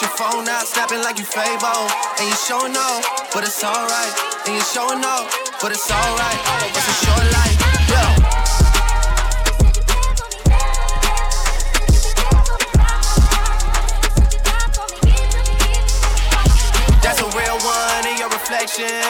Get your phone out, snapping like you Fabo. And you showing off, but it's alright. And you showing off, but it's alright. It's a short life, yeah. reflection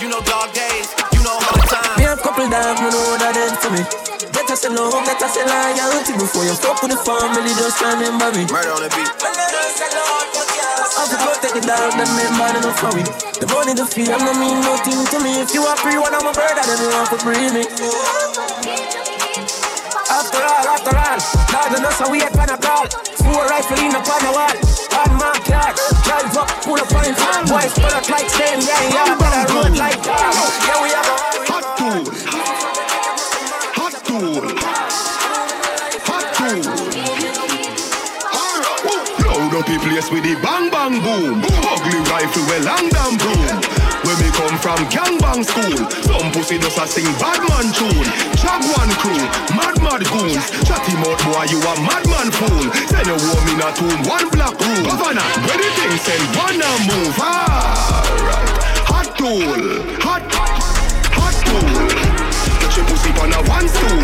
You know dog days, you know hard times. Me have couple dogs, me know that them for me. Better say love, better say loyalty Before you fuck with the family, just remember me Murder on the beat. I'm to protect it down, them member enough for me The money, the feel, I'm no mean nothing to me. If you are free, one of my brother, then you want to free me after all, after all, dog and us a wait for a call. Four rifle in upon the wall. One man car, drive up, pull up on. Boys pull up like same, yeah, yeah, better road like that. Yeah, we have a hot tool Hot tool. Hot tool. Load up the place with the bang bang boom. Ugly rifle well long damn boom. Come from gangbang school, some pussy does a sing bad man tune. Jaguan crew, mad mad goons. Chatty mouth boy, you a madman fool. Send a woman a tune, one black room. Governor, where the thing send one a move. Alright, hot tool, hot, hot tool Get your pussy on a one stool.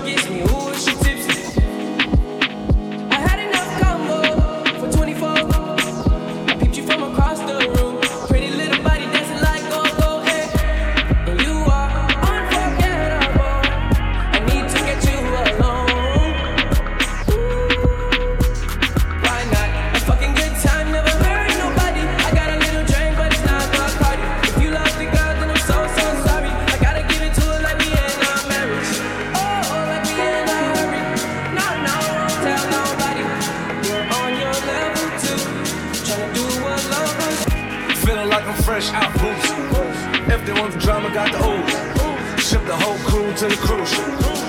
to the cruise,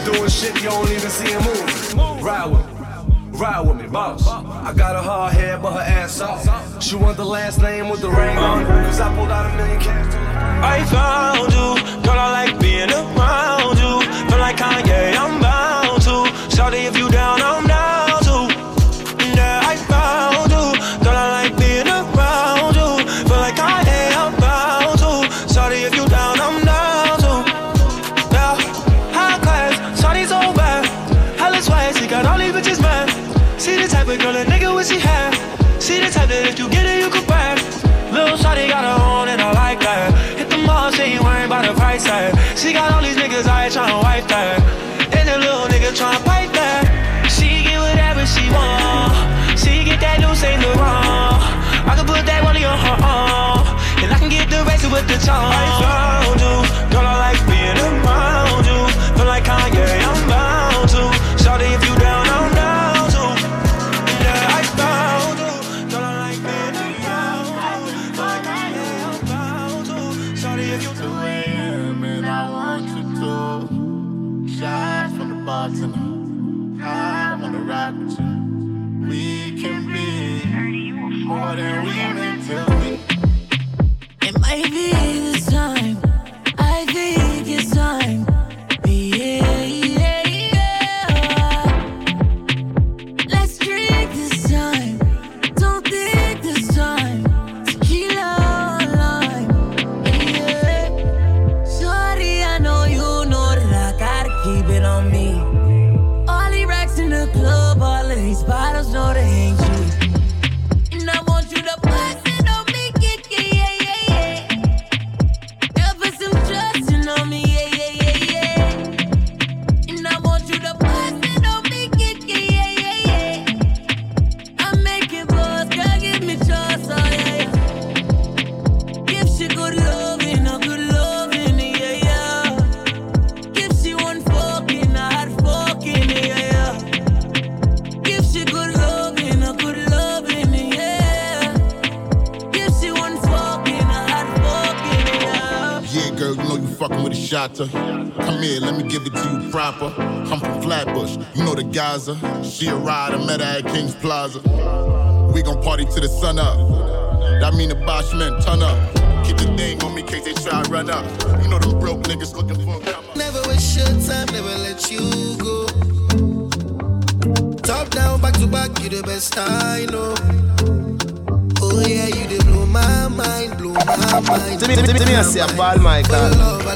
Doing shit you don't even see him move. Ride with me, ride with me, boss. I got a hard head, but her ass off. She want the last name with the ring on cause I pulled out a million cash. I found you, girl, I like being around you. Feel like Kanye, I'm bound to. Shawty, if you down, I'm down. it, girl, a nigga what she had. See the type that if you get it, you can buy. Little shawty got her own and I like that. Hit the mall, she ain't worried about the price tag. She got all these niggas I ain't tryna wipe that. And the little nigga tryna pipe that. She get whatever she want. She get that new Saint Laurent. I can put that money on her arm, and I can get the rest with the charm. Me, I say a Paul Michael.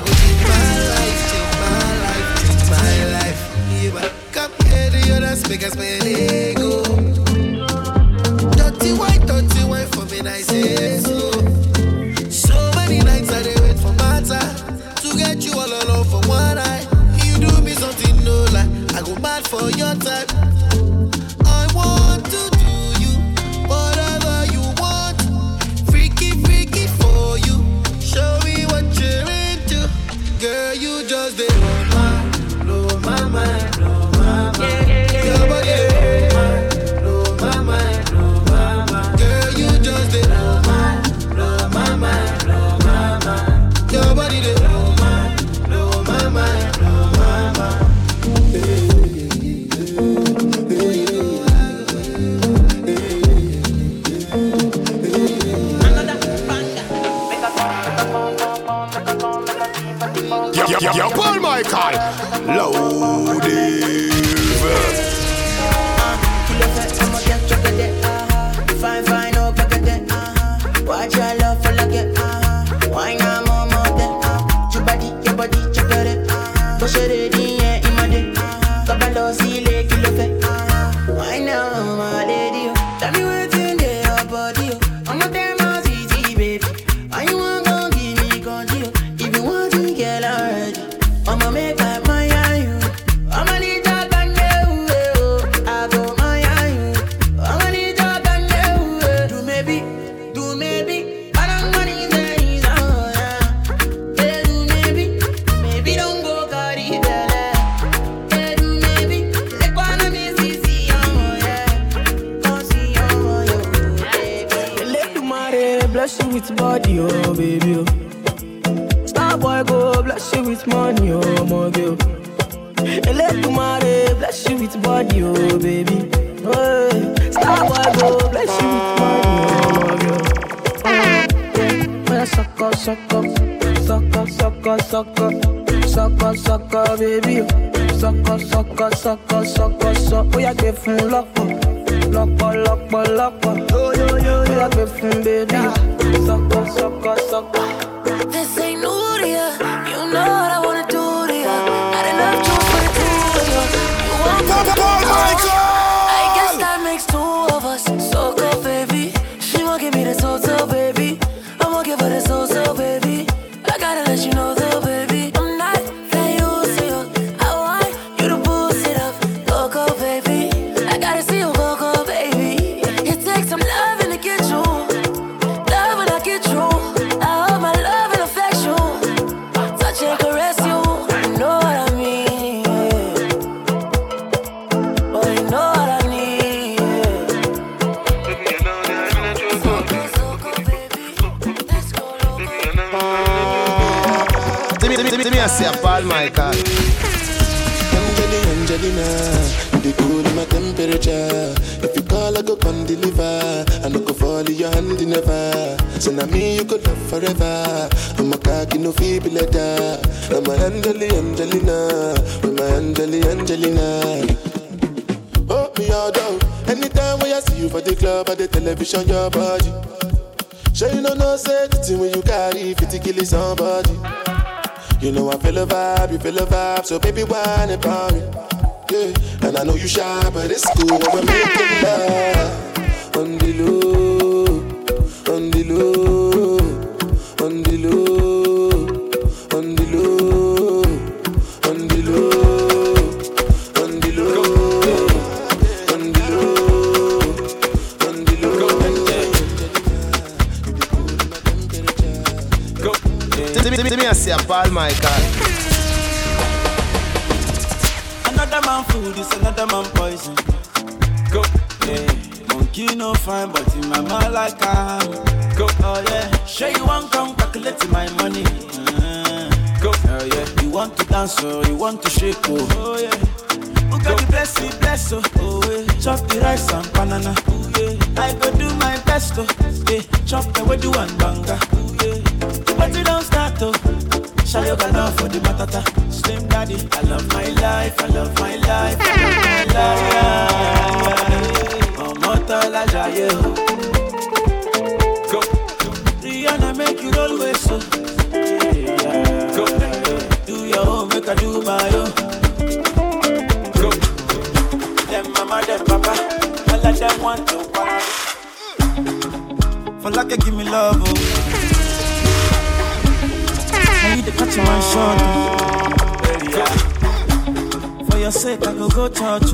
Your sake, I go go church.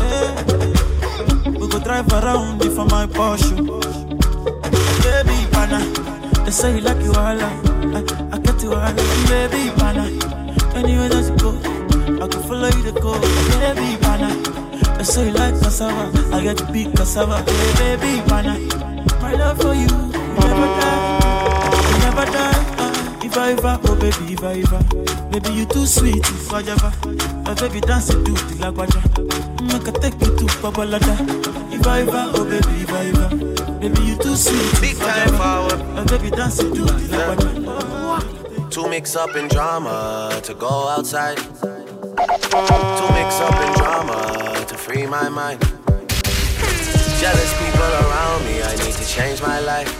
Yeah. We go drive around you for my Porsche. Baby, pana. They say you like you all. I, I get you all. Baby, pana. Anywhere that you go, I can follow you to go. Baby, pana. They say you like cassava. I get to big cassava. Hey, baby, pana. My love for you, will never die. will never die. Ever, oh baby, I. Baby, you too sweet, I ever. My baby dance it to the lagwaja. Make I take you to Babalada. Ever, oh baby, I. Baby, you too sweet. Big time forward. My baby dance it to the lagwaja. Too mix up in drama to go outside. Too mix up in drama to free my mind. Jealous people around me, I need to change my life.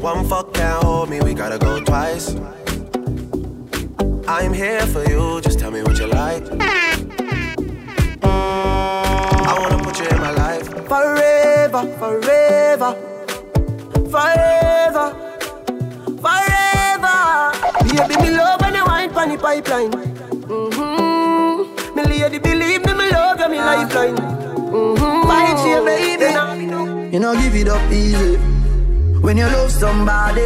One fuck can't hold me, we gotta go twice. I'm here for you, just tell me what you like. I wanna put you in my life. Forever, forever, forever, forever. Baby, me love when you wine pon the pipeline. Mm-hmm. Me lady, believe me, me love you, me lifeline. Mm-hmm. Fight you, baby. You know, give it up easy. When you love somebody,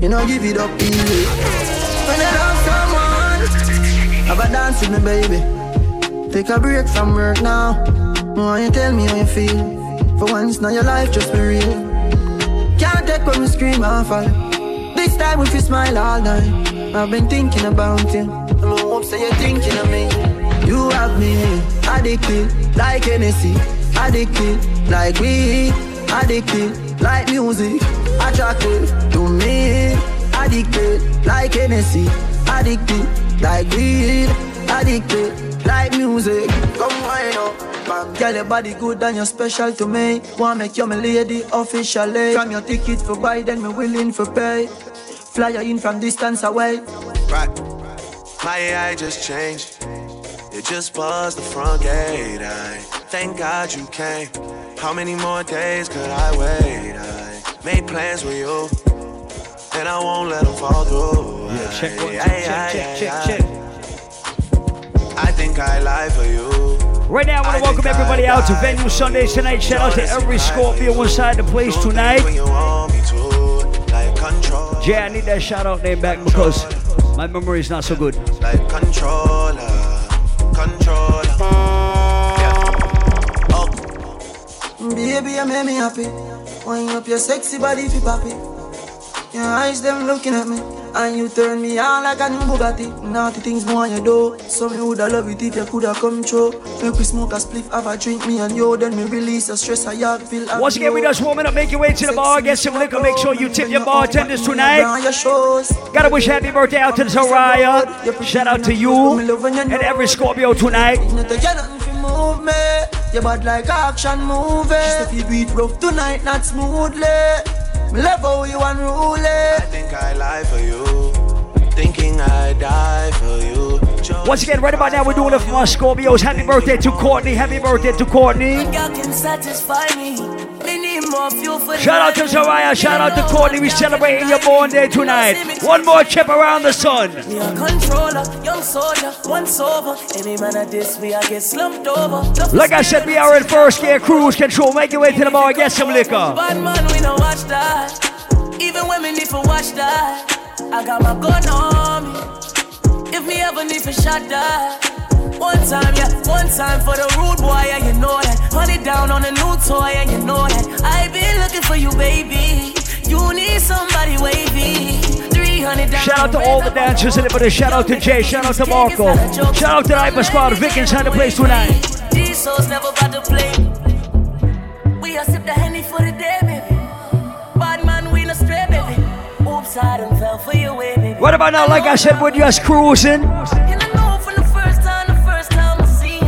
you know, give it up easy. When you love someone, have a dance with me, baby. Take a break from work now. Why you tell me how you feel? For once, now your life just be real. Can't take when we scream and fall. This time if you smile all night. I've been thinking about you. And I hope so you're thinking of me. You have me addicted like Hennessy. Addicted like weed. Addicted like music. Attracted to me. Addicted like Hennessy. Addicted like weed. Addicted like music. Come wind up. Girl, your body good and you're special to me. Wanna make you my lady officially. From your ticket for buy, then me willing for pay. Fly you in from distance away. Right. My AI just changed. It just buzzed the front gate. I thank God you came. How many more days could I wait? I made plans with you, and I won't let them fall through. Yeah, check one, two, check, check, check, check. I think I lie for you. Right now, I want to welcome everybody out to Venu Sunday tonight. Shout out to every Scorpio inside the place tonight. Jay, I need that shout out name back because my memory is not so good. Like controller, controller. Baby, you make me happy. Wind up your sexy body fi papi. Your eyes them looking at me, and you turn me on like a new Bugatti. Naughty things more you do. So me woulda love it if you coulda come true. Make we smoke a spliff, have a drink, me and you. Then me release the stress I have feel. Once again, we just warming up. Make your way to the bar, get some liquor. Make sure you tip your bartenders tonight. Gotta wish happy birthday out to Soraya. Shout out to you and every Scorpio tonight. Not to get nothing fi move me. You bad like action movie. She say fi do it rough tonight, not smoothly. Me love how you unruly. I think I lie for you, thinking I die for you. Once again, right about now, we're doing it for my Scorpios. Happy birthday to Courtney. Happy birthday to Courtney. Shout out to Zariah. Shout out to Courtney. We celebrating your born day tonight. One more trip around the sun. We are controller, young soldier, one sober. Any man at this, we are get slumped over. Like I said, we are in first gear cruise control. Make your way to the bar, get some liquor. Bad man, we no watch that. Even we need to watch that. I got my gun on me. If me ever need to shot that. One time, yeah, one time for the rude boy, yeah, you know that. Honey down on a new toy, and you know that. I've been looking for you, baby. You need somebody wavy. Shout out to all the dancers in it, but a shout out to Jay, shout out to Marco, shout out to the Hyper Squad, Vic inside the place tonight. These souls never about to play. We are sip the honey for the day, baby. Bad man, we no stray, baby. Oops, I done fell for your way, baby. What about now? Like I said, we're just cruising.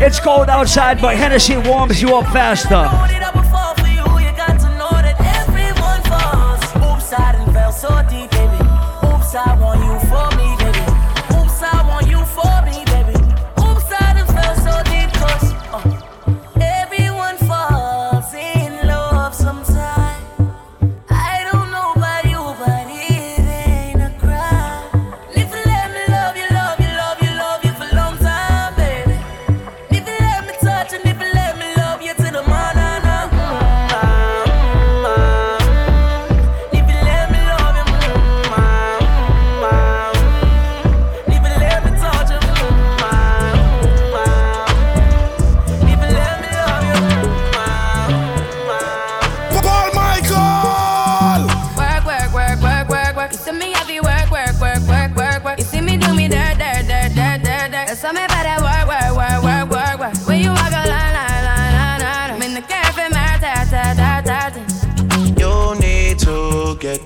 It's cold outside, but Hennessy warms you up faster. so deep,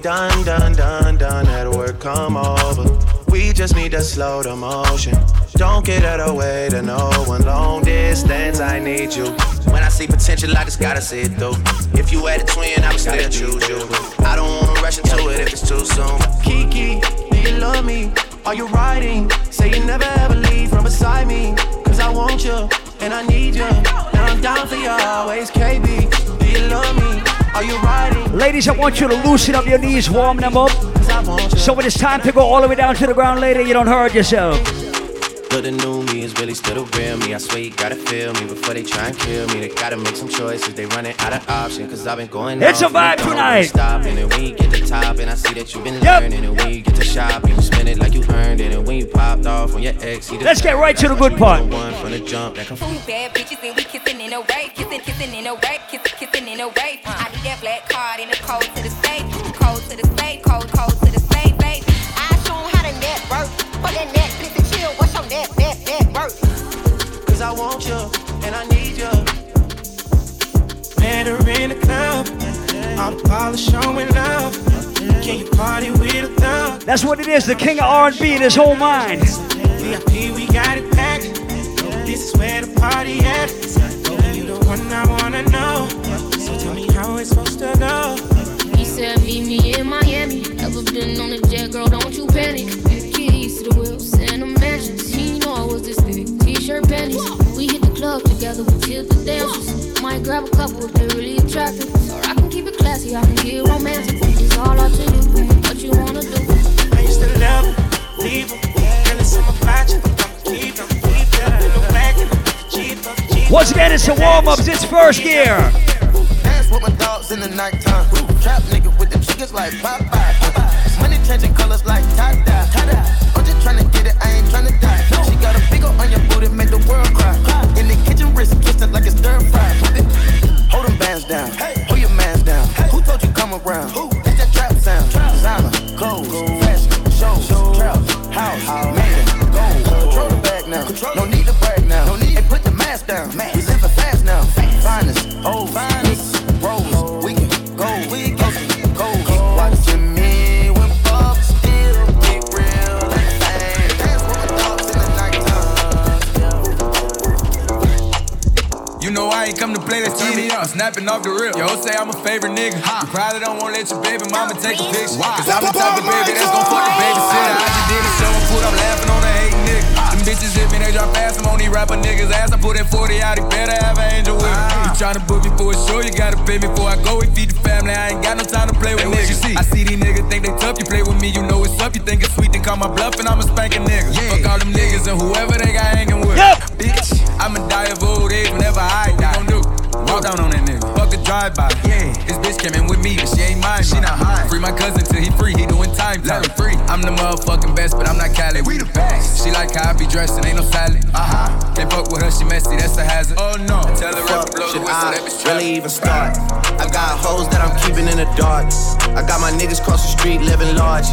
done, done, done, done at work. Come over. We just need to slow the motion. Don't get out of the way to no one. Long distance, I need you. When I see potential, I just gotta see it through. If you had a twin, I would still choose you. I don't wanna rush into it if it's too soon. Kiki, do you love me? Are you riding? Say you never ever leave from beside me. Cause I want you, and I need you. And I'm down for you always, KB. Do you love me? Are you riding? Ladies, I want you to loosen up your knees, warm them up. So when it's time to go all the way down to the ground later, you don't hurt yourself. But the new me is really still the real me. I swear you gotta feel me before they try and kill me. They gotta make some choices. They running out of options. Cause I've been going It's off a vibe and tonight. really Stopping. And when you get to the top, and I see that you've been Yep. learning. And when you get to shop, you spend it like you earned it. And when you popped off on your ex, he Let's get right to the good part. One from the jump that can Two bad bitches and we kissing in a way, kissing, kissing in a way, kissing, kissing in a way. I that black card in the cold to the safe, cold to the safe, cold, cold to the safe, babe. I show 'em how to net work. For that Netflix and chill, what's your net, net, net worth? Cause I want you, and I need you. Met her in the club. All the polish showing love. Can you party with a thug? That's what it is, the king of R&B in his whole mind. VIP, we got it packed. This is where the party at. It's supposed to go. He said, meet me in Miami. Never been on a jet, girl, don't you panic. Keys to the wheels and the mansions. He know I was this big. T-shirt panties. We hit the club together, we killed the dancers. Might grab a couple if they really attractive. Or I can keep it classy, I can get romantic. It's all up to you, what you wanna do. I used to love her, leave her. Girl, it's something about you. I'ma keep her, keep her. In the back, cheaper, cheaper. Once again, it's the warm-ups, it's first gear. Dance with my dogs in the nighttime. Trap nigga with the chickens like Popeye. Money changing colors like tie-dye. I'm just tryna get it, I ain't tryna die. She got a big ol' on your booty, make the world cry. In the kitchen, wrist twisted like it's stir fry. Hold them bands down, hold your mans down. Who told you come around? It's that trap sound. Designer, clothes, fashion, shows, trap, house, man, gold. Control the bag now, no need let's turn me up. Snapping off the rip. Yo, say I'm a favorite nigga. You probably don't wanna let your baby mama take a picture. Cause I'm the type of baby that's gon' fuck the babysitter. I just did a show and put up laughing on the hate nigga. Them bitches hit me, they drop fast. I'm on these rapper niggas' ass. I put that 40 out, he better have an angel with me. You tryna book me for a show, you gotta pay me before I go. We feed the family, I ain't got no time to play with niggas. You see? I see these niggas think they tough, you play with me, you know it's up. You think it's sweet, then call my bluff, and I'ma spank a nigga. Fuck all them niggas and whoever they got hanging with. Bitch, I'ma die of old age whenever I die. Walk down on that nigga. Fuck a drive-by. Yeah. This bitch came in with me, but she ain't mine. She not high. Free my cousin till he free. He doing time. Let him free. I'm the motherfucking best, but I'm not Cali. We the best. She like how I be dressed and ain't no salad. Uh huh. Can't fuck with her. She messy. That's a hazard. Oh no. Tell her Fuck, blow the should whistle. I That bitch really even start? I got hoes that I'm keeping in the dark. I got my niggas cross the street living large.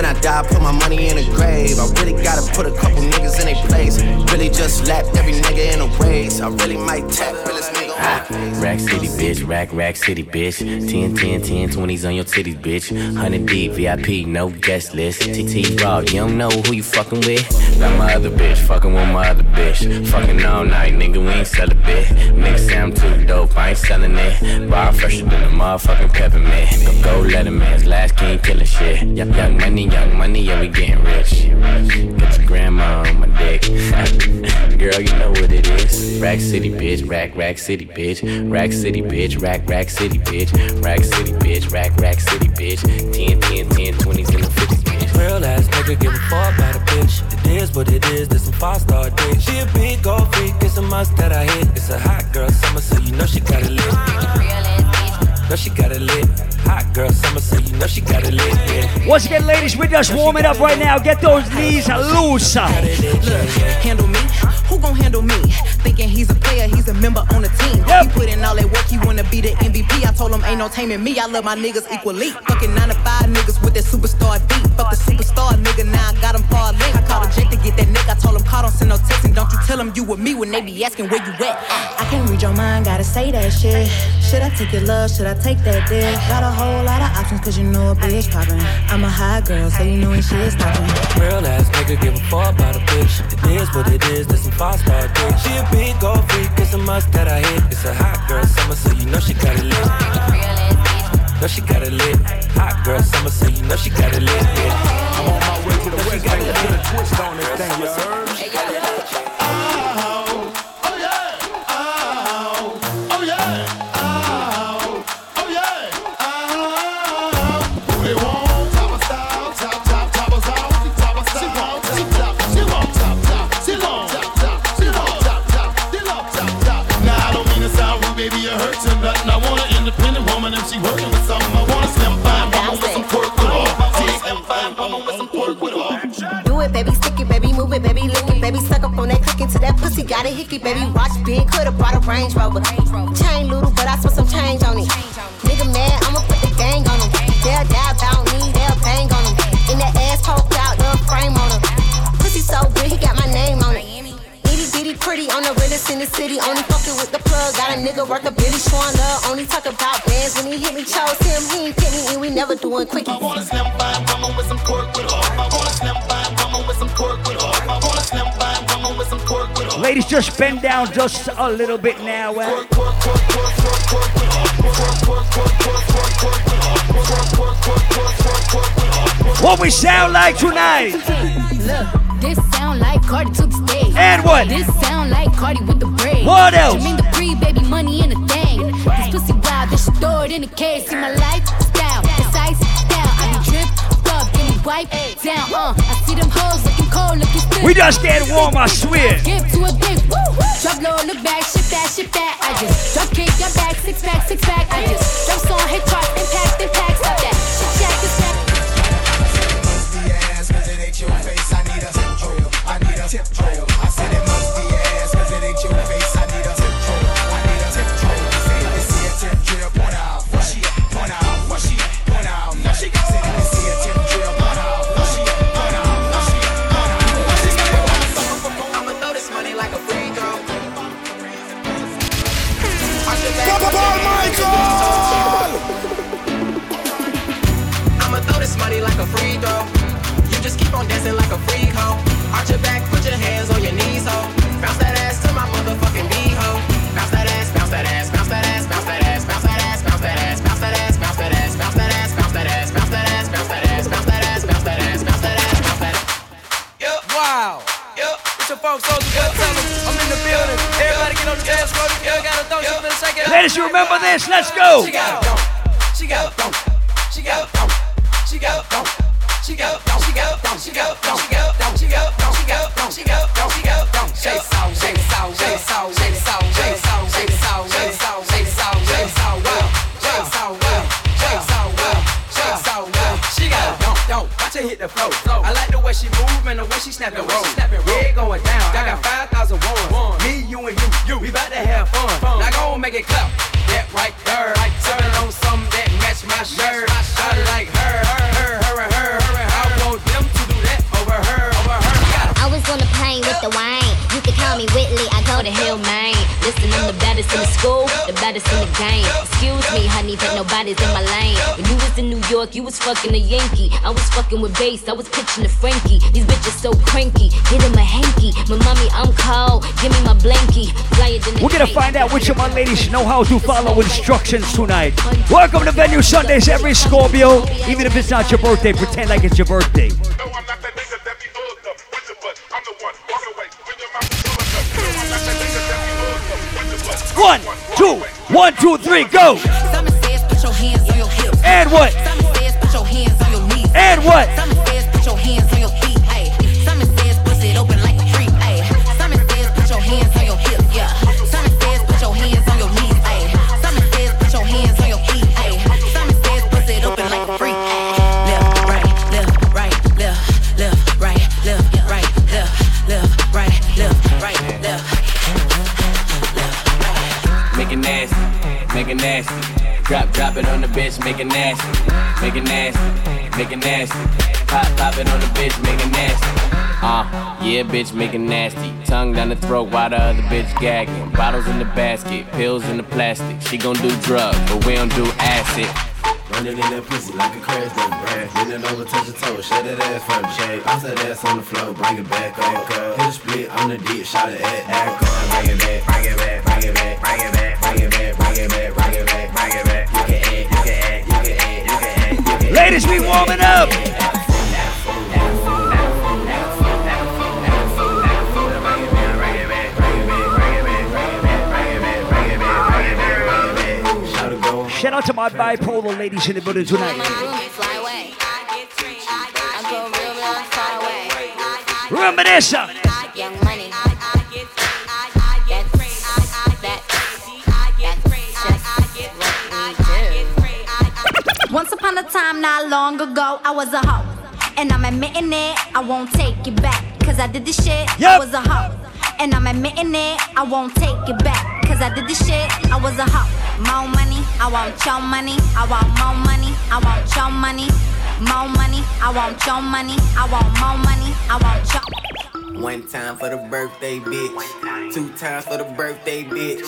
When I die, put my money in a grave. I really gotta put a couple niggas in their place. Really just lapped every nigga in a race. I really might tap realest nigga. Rack City, bitch. Rack, rack city, bitch. 10, 10, 10, 20s on your titties, bitch. 100 D, VIP, no guest list. TT Raw, you don't know who you fucking with? Got my other bitch, fucking with my other bitch. Fucking all night, nigga, we ain't sell a bit. Nigga say I'm too dope, I ain't selling it. Bar fresher than a motherfucking peppermint. Go, go Letterman's last king killing shit. Young, young money, young money, yeah, we getting rich. Get your grandma on my dick. Girl, you know what it is. Rack City, bitch. Rack, rack city, bitch. Rack City, bitch. Rack, rack city, bitch. Rack City, bitch. Rack, rack city, bitch. 10, 10, 10, 20s and the 50s, bitch. Real ass nigga give a fuck about a bitch. It is what it is, this some five star dick. She a big gold freak, it's a must that I hit. It's a hot girl summer, so you know she got it lit. Know she got it lit. Hot girl summer, so you know she got it lit. Yeah. Once again, ladies, we're just warming up right now. Get those knees loose. Look, handle me. Who gon' handle me? Thinking he's a player, he's a member on the team. He put in all that work, he wanna be the MVP. I told him ain't no taming me. I love my niggas equally. Fucking nine to five niggas with that superstar beat. Fuck the superstar nigga, now I got him far link. I called a jet to get that nigga. I told him call, don't send no text, and don't you tell him you with me when they be asking where you at. I can't read your mind, gotta say that shit. Should I take your love? Should I take that dick? Got a whole lot of options, cause you know a bitch poppin'. I'm a high girl, so you know when shit's stoppin'. Real ass nigga give a fuck about a bitch. It is what it is, this some five star dick. She a big gold freak, it's a must that I hit. It's a hot girl summer, so you know she got it lit. Know she got it lit. Hot girl summer, so you know she got it lit. Yeah. I'm on my way to the west bank put a twist on this thing, you heard? Got a hickey, baby, watch big, coulda brought a Range Rover. Chain little, but I spent some change on it. Nigga mad, I'ma put the gang on him. They'll die about me, they'll bang on him. In that ass poked out, the frame on him. Pussy so good, he got my name on it. Itty bitty pretty on the realest in the city. Only fucking with the plug. Got a nigga worth a billy showing love. Only talk about bands when he hit me. Chose him, he ain't fit me, and we never doing quickie. I want slim Ladies, just bend down just a little bit now. eh? What we sound like tonight? Look, this sound like Cardi to the stage. And what? This sound like Cardi with the braid. What else? Jermaine the pre baby money in a thing. This pussy wild, this stored in a case. See my lifestyle, it's ice wipe down. Uh, I see them hoes looking cold, looking stiff. We just getting warm, I swear. Give to a dick, woo woo. Drop low, look back, shit that, shit that. I just drop kick your back, six pack, six pack. I just drop song, hit chart, impact, impact. Stop that. Your folks, soldiers, tell them. I'm in the building. Everybody get on the dance floor. You gotta throw something in a second. Ladies, you remember this? Let's go. She got it. She got it. She got it. She got it. She go, she go, she go, she go, she go, she go, she go, she go, she go. Shake it out, shake it out, shake hit the flow. I like the way she move and the way she snap and roll. Yeah, going down. I got five thousand ones. Me, you, and you, you. We bout to have fun. Now go and make it clap. That right there, sipping on something that match my shirt. I like her, her, her, her, and her. I want them to do that over her, over her. I was on the plane with the wine. You can call me Whitley, I go to Hillman. Listen, I'm the baddest in the school, the baddest in the game. Excuse me, honey, but nobody's in my lane. When you was in New York, you was fucking a Yankee. I was fucking with bass, I was pitching to Frankie. These bitches so cranky, get him a hanky. My mommy, I'm cold, give me my blankie. Flyer than a We're gonna find out which of my ladies know how to follow instructions tonight. Welcome to Venu Sundays every Scorpio. Even if it's not your birthday, pretend like it's your birthday. One, two, one, two, three, go. Simon says put your hands on your hips. And what? Simon says put your hands on your knees. And what? Simon make it nasty. Drop, drop it on the bitch, make it nasty, make it nasty, make it nasty. Pop, pop it on the bitch, make it nasty. Uh, yeah, bitch, make it nasty. Tongue down the throat while the other bitch gagging. Bottles in the basket, pills in the plastic. She gon' do drugs, but we don't do acid. Running in that pussy like a crash dump brand. Bending over, touch your toe, shut that ass from the shade. Bounce that ass on the floor, bring it back oh, up. Hit a split on the dick, shot it at Erica. Bring it back, bring it back, bring it back, bring it back, bring it back, bring it back, bring it back, bring it back. You can add, you can add, you can add, you can add. Ladies, we warming up. Shout out to my bipolar ladies in the building tonight. Fly away. I go real, real far away. Remember this. uh, Young money. That's, that, that's just what we do. Once upon a time, not long ago, I was a hoe. And I'm admitting it, I won't take it back. Cause I did this shit, I was a hoe. And I'm admitting it, I won't take it back. Cause I did this shit, I was a hoe. More money, I want your money. I want more money, I want your money. More money, I want your money. I want more money, I want your One time for the birthday, bitch. Two times for the birthday, bitch.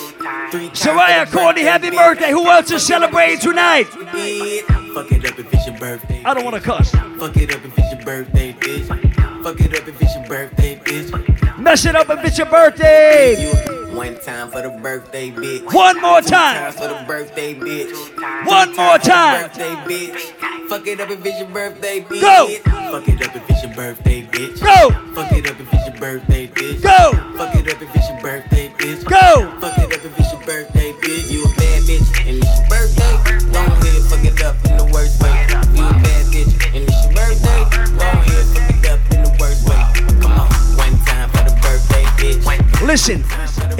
Three times Soraya for the Courtney, happy birthday. Who else is celebrating tonight? bitch. Fuck it up if it's your birthday. I don't wanna cuss. Fuck it up if it's your birthday, bitch. Fuck it up if it's your birthday, bitch. Mess it up if it's your birthday. One time for the birthday, bitch. One more Two time. times for the birthday, bitch. One Three more times for the time. Birthday, bitch. Fuck it up if it's your birthday, bitch. Go. Fuck it up if it's your birthday, bitch. Go. Fuck it up if it's your birthday, bitch. Go. Fuck it up if it's your birthday, bitch. Go. Fuck it up if it's your birthday, bitch. You a bad bitch and it's your birthday. Go ahead, fuck it up in the worst way. Listen,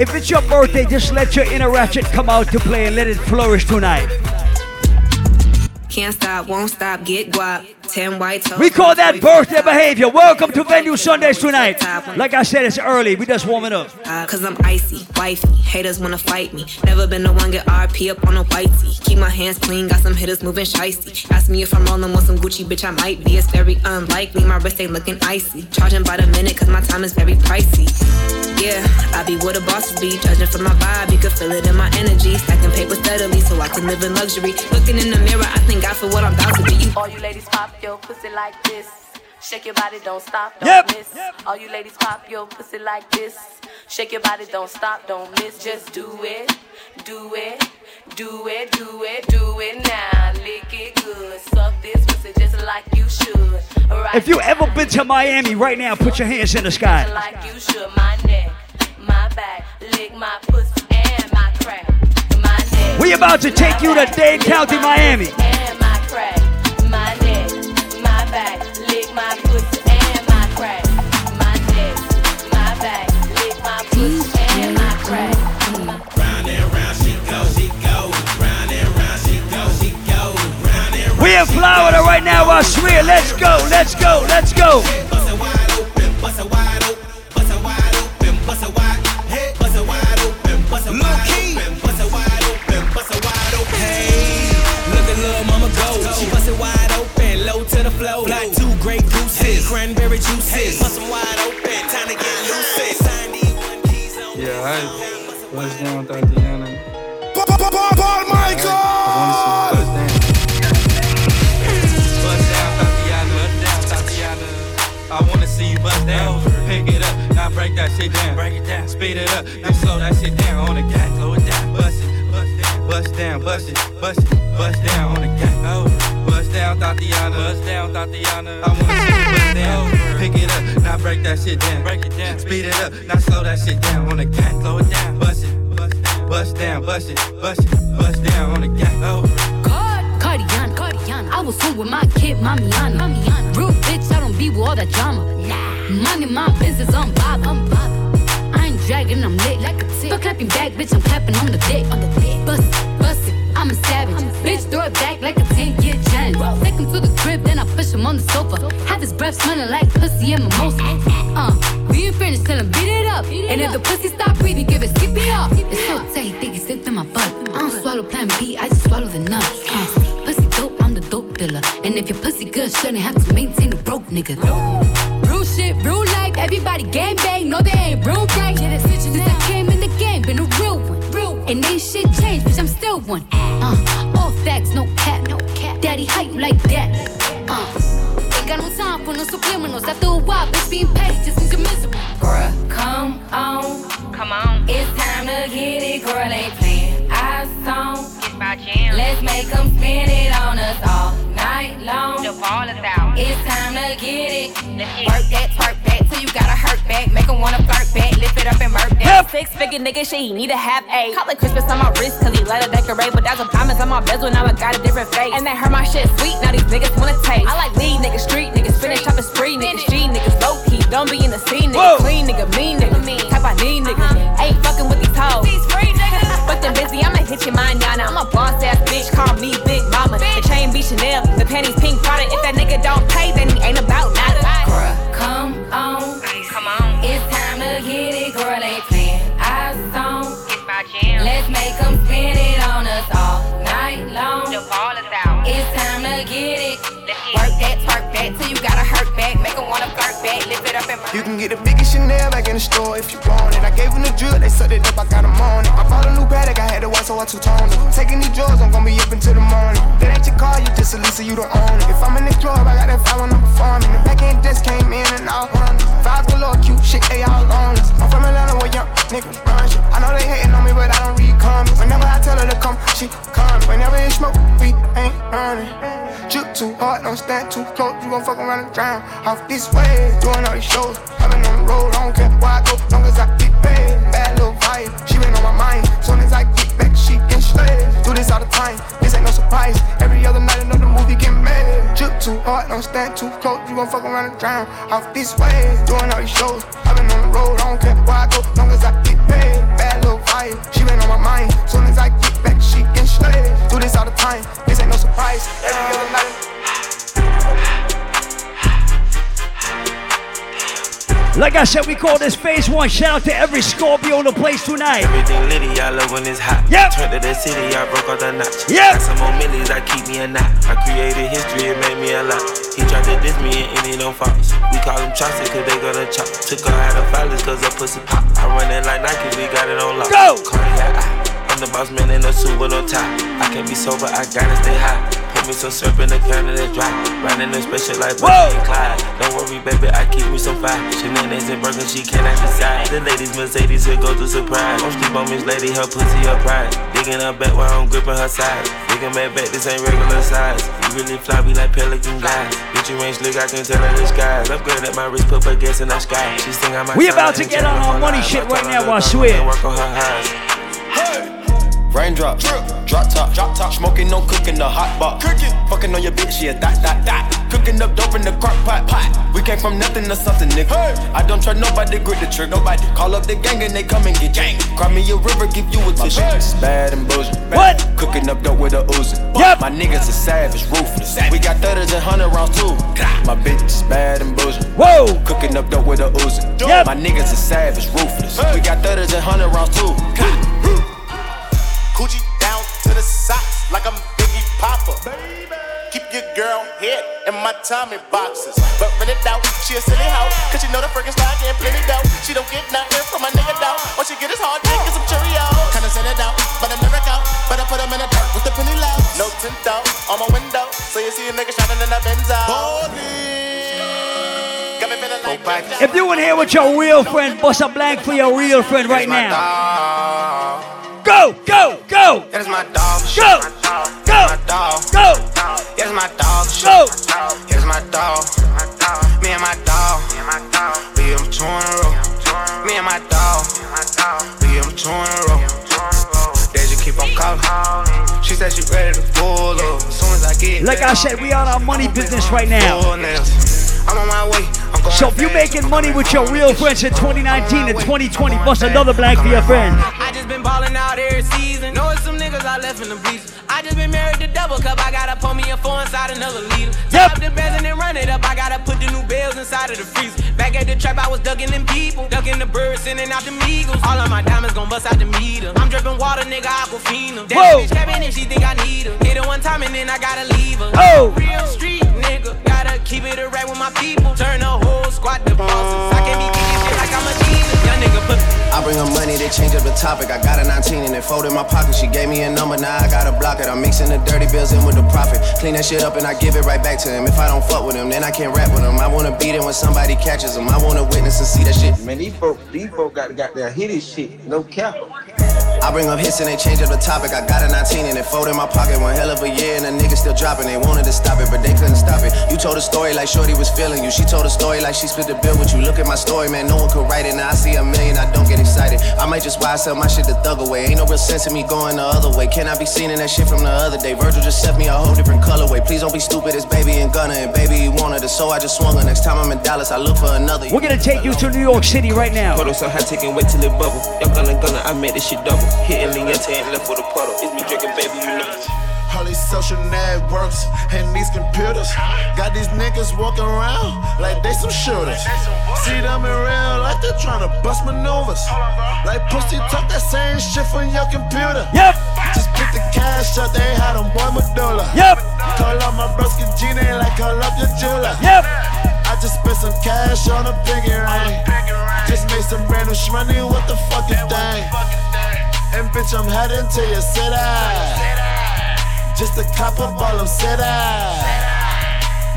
if it's your birthday, just let your inner ratchet come out to play and let it flourish tonight. Can't stop, won't stop, get guap. Ten white toes. We call that birthday behavior. Welcome to Venu Sundays tonight. Like I said, it's early. We just warming up. Uh, Cause I'm icy, wifey. Haters wanna fight me. Never been the one get RP up on a whitey. Keep my hands clean, got some hitters moving shicey. Ask me if I'm rolling with some Gucci, bitch, I might be. It's very unlikely, my wrist ain't looking icy. Charging by the minute, cause my time is very pricey. Yeah, I be what a boss would be. Judging from my vibe, you can feel it in my energy. Stacking paper steadily so I can live in luxury. Looking in the mirror, I thank God for what I'm about to be. All you ladies pop your pussy like this. Shake your body, don't stop, don't Yep. miss. All you ladies pop your pussy like this. Shake your body, don't stop, don't miss. Just do it, do it, do it, do it, do it now. Lick it good, suck this pussy just like you should. Alright. If you ever been to Miami right now, put your hands in the sky. like you should, my neck, my back, lick my pussy and my crack, my neck. We about to take you to Dade County, Miami. Little mama go. She bust it wide open, low to the flow. Like two great gooses, cranberry juices. Bust 'em wide open, time to get loose. Sign these one keys on. Yeah, I bust down Thotiana. Paul Michael! Break that shit down. Break it down, speed it up, now slow that shit down on the gas. Slow it down, bust it, bust down, bust down, bust it, bust it, bust down on the gas. Oh. Bust down Thotiana, bust down Thotiana. I wanna see you bust down. Pick it up, now break that shit down. Break it down, speed it up, now slow that shit down on the gas. Slow it down, bust it, bust down, bust down, bust it, bust it, bust down on the gas. Cardiana, Cardiana. I was home with my kid, Mamiana. Mamiana. Real bitch, I don't be with all that drama. Nah. Money, my business, I'm bob. I'm. I ain't dragging, I'm lit like a tick. Fuck clapping back, bitch, I'm clapping on the dick. On the dick. Bust it, bust it, I'm a savage. bitch, throw it back like a 10 year challenge. Take him to the crib, then I push him on the sofa. Have his breath smelling like pussy and mimosa. Uh, we ain't finished, tell him beat it up. and if the pussy stop breathing, give it CPR. It's so tight, he think he slipped in my butt. I don't swallow plan B, I just swallow the nuts. Uh, pussy dope, I'm the dope dealer. And if your pussy good, shouldn't have to maintain a broke nigga. Real shit, real life, everybody gang bang, no they ain't real right. Yeah, Since I came in the game, been a real one. Real one. And ain't shit changed, bitch, I'm still one. Uh, all facts, no cap, no cap. Daddy hype like that. Uh, ain't got no time for no subliminals. After a while, bitch, being paid just means you're miserable. Bruh, come on, come on. It's time to get it, girl. Ain't Let's make 'em spin it on us all night long. The ball is out. It's time to get it. Work that, twerk that till you gotta hurt back. Make 'em wanna flirt back. Lift it up and murk that. Six figure nigga shit, he need to have a. Call it Christmas on my wrist till he let it decorate. But that's a promise on my bezel, now I got a different face. And they heard my shit sweet, now these niggas wanna taste. I like lead niggas, street niggas, finish chopping spree niggas, G niggas, low key. Don't be in the scene, nigga. Clean nigga, mean nigga. Type I need nigga. Uh-huh. Ain't fucking with these hoes. These free niggas. But them busy, I'ma hit your mind, yana. I'm a boss ass bitch, call me Big Mama. The chain be Chanel, the panties pink Prada. If that nigga don't pay, then he ain't about nada. Bruh, come on. Come on. It's time to get it, girl. Ain't playing our song. It's my jam. Let's make 'em spin it on us all night long. The ball is out. It's time to get it. Work that, twerk that till you gotta hurt back. Make 'em wanna flirt back. Lift it up and You can get the biggest Chanel back in the store if you want it. I gave them the drill, they sucked it up, I got them on it. I bought a new paddock, I had to watch, so I two-toned it. Taking these drugs, I'm gonna be up until the morning. That ain't your car, you just a Lisa, you don't own it. If I'm in the club, I got that file when I'm performing. The back end just came in and out. Vibes galore, cute shit, they all on us. I'm from Atlanta where young niggas run shit. I know they hating on me, but I don't read comments. Whenever I tell her to come, she come. Whenever it smoke, we ain't running. Drip too hard, don't stand too close. You gon' fuck around and drown. Off this way, doing all these shows. I've been on the road, I don't care where I go, long as I get paid. Bad little vibe, she been on my mind. Soon as I get back, she get straight. Do this all the time, this ain't no surprise. Every other night, another movie get made. Drip too hard, don't stand too close. You gon' fuck around and drown. Off this way, doing all these shows. I've been on the road, I don't care where I go, long as I get paid. Bad little vibe, she been on my mind. Soon as I get back, she get straight. Do this all the time, this ain't no surprise. Every other night. Like I said, we call this phase one. Shout out to every Scorpio in the place tonight. Everything litty, I love when it's hot. Yep. Turned to the city, I broke all the notch. Yep. Got some more millions, I keep me a knot. I created history, it made me a lot. He tried to diss me and it don't fox. We call him Chaucer, cause they gonna chop. Took her out of violence, cause her pussy pop. I run it like Nike, we got it on lock. Go! Cardiac, I'm the boss man in a suit with no tie. I can't be sober, I gotta stay high. Put Got me some syrup in the can of that dry. Riding the special like Bonnie and Clyde. Don't worry, baby, I keep me some fire. Shenanigans and burgers, she cannot decide. The ladies Mercedes here go to surprise. Don't sleep on Miss Lady, her pussy her pride. Digging her back while I'm gripping her side. Digging back back, this ain't regular size. You really fly me like pelican guys. Get you range slick, I can tell her the skies. Upgrade at my wrist, put her gas in the sky. She sing on my We about to get on our money shit right now, I swear. Work on her eyes. Raindrop, drop top, drop top, smoking, no cooking, the hot pot, cooking, fucking on your bitch, yeah, that, that, that, cooking up dope in the crock pot, pot. We came from nothing to something, nigga. I don't trust nobody, grip the trick, nobody. Call up the gang and they come and get gang. Cry me a river, give you a tissue. Bad and bullshit. What? Cooking up dope with a Uzi. Yep. My niggas are savage, ruthless. We got thudders and hundred rounds too. My bitch is bad and bullshit. Whoa. Cooking up dope with a Uzi. Yep. My niggas are savage, ruthless. We got thudders and hundred rounds too. Coochie down to the socks like I'm Biggie Popper. Keep your girl head in my Tommy boxes. But rent it out, she a silly hoe. Cause she know the freaking style getting plenty dough. She don't get nothing from my nigga though. All she get is hard dick and some Cheerios. Kinda send it out, but I never go. But I put them in the dirt with the penny low. No tint though, on my window. So you see a nigga shining in that Benzo. Got me feeling like If you in here with your real friend, bust a blank for your real friend right now. Go, go, go. That is my dog. Go, go, my dog. go. Here's my dog. Go. Here's my dog. Me and my dog. We them two in a row. Me and my dog. We them two in a row. They just keep on calling. She said she ready to pull up. As soon as I get Like I said, we on our money business right now. I'm on my way. So if you're making money with your real friends in 2019 and 2020, bust another blank for your friend. I just been ballin' out every season. Knowing some niggas I left in the bleachers. I just been married to double cup. I gotta pour me a four inside another liter. Yep. Top the beds and then run it up. I gotta put the new bells inside of the freezer. Back at the trap, I was ducking them people. Ducking the birds, sending out the eagles. All of my diamonds gon' bust out the meter. I'm dripping water, nigga, Aquafina. That Whoa. bitch cabin if she think I need her. Hit her one time and then I gotta leave her. Oh. My people. Turn the whole squad to bosses. I can't be kicking shit like I'm a Jesus. Young nigga put I bring her money, they change up the topic. I got a 19 and it fold in my pocket. She gave me a number, now I gotta block it. I'm mixing the dirty bills in with the profit. Clean that shit up and I give it right back to him. If I don't fuck with him, then I can't rap with him. I wanna beat him when somebody catches him. I wanna witness and see that shit. Man, these folk, these folk got got their hit shit. No cap. I bring up hits and they change up the topic. I got a 19 and it fold in my pocket. One hell of a year and the niggas still dropping. They wanted to stop it, but they couldn't stop it. You told a story like Shorty was feeling you. She told a story like she split the bill with you. Look at my story, man. No one could write it. Now I see a million, I don't get excited. I might just buy sell my shit the thug away. Ain't no real sense in me going the other way. Can I be seen in that shit from the other day? Virgil just set me a whole different colorway. Please don't be stupid. It's baby and Gunna and baby he wanted it, so I just swung her. Next time I'm in Dallas, I look for another. We're gonna take you to New York City right now. Puddle so high, taking wait till it bubble. Young gunna gunna, I made this shit double. Hitting Leonte and left with a puddle. It's me drinking, baby, you know. All these social networks and these computers got these niggas walking around like they some shooters. See them in real life, they're trying to bust maneuvers. Like pussy talk that same shit from your computer. Yep. Just pick the cash up, they had them boy medulla. Yep. Call up my broski Gina like call up your jeweler. Yep. I just spent some cash on a piggy ring. Just made some brand new shmoney, what the fuck you think? And bitch, I'm heading to your city. Just a cop up all them city.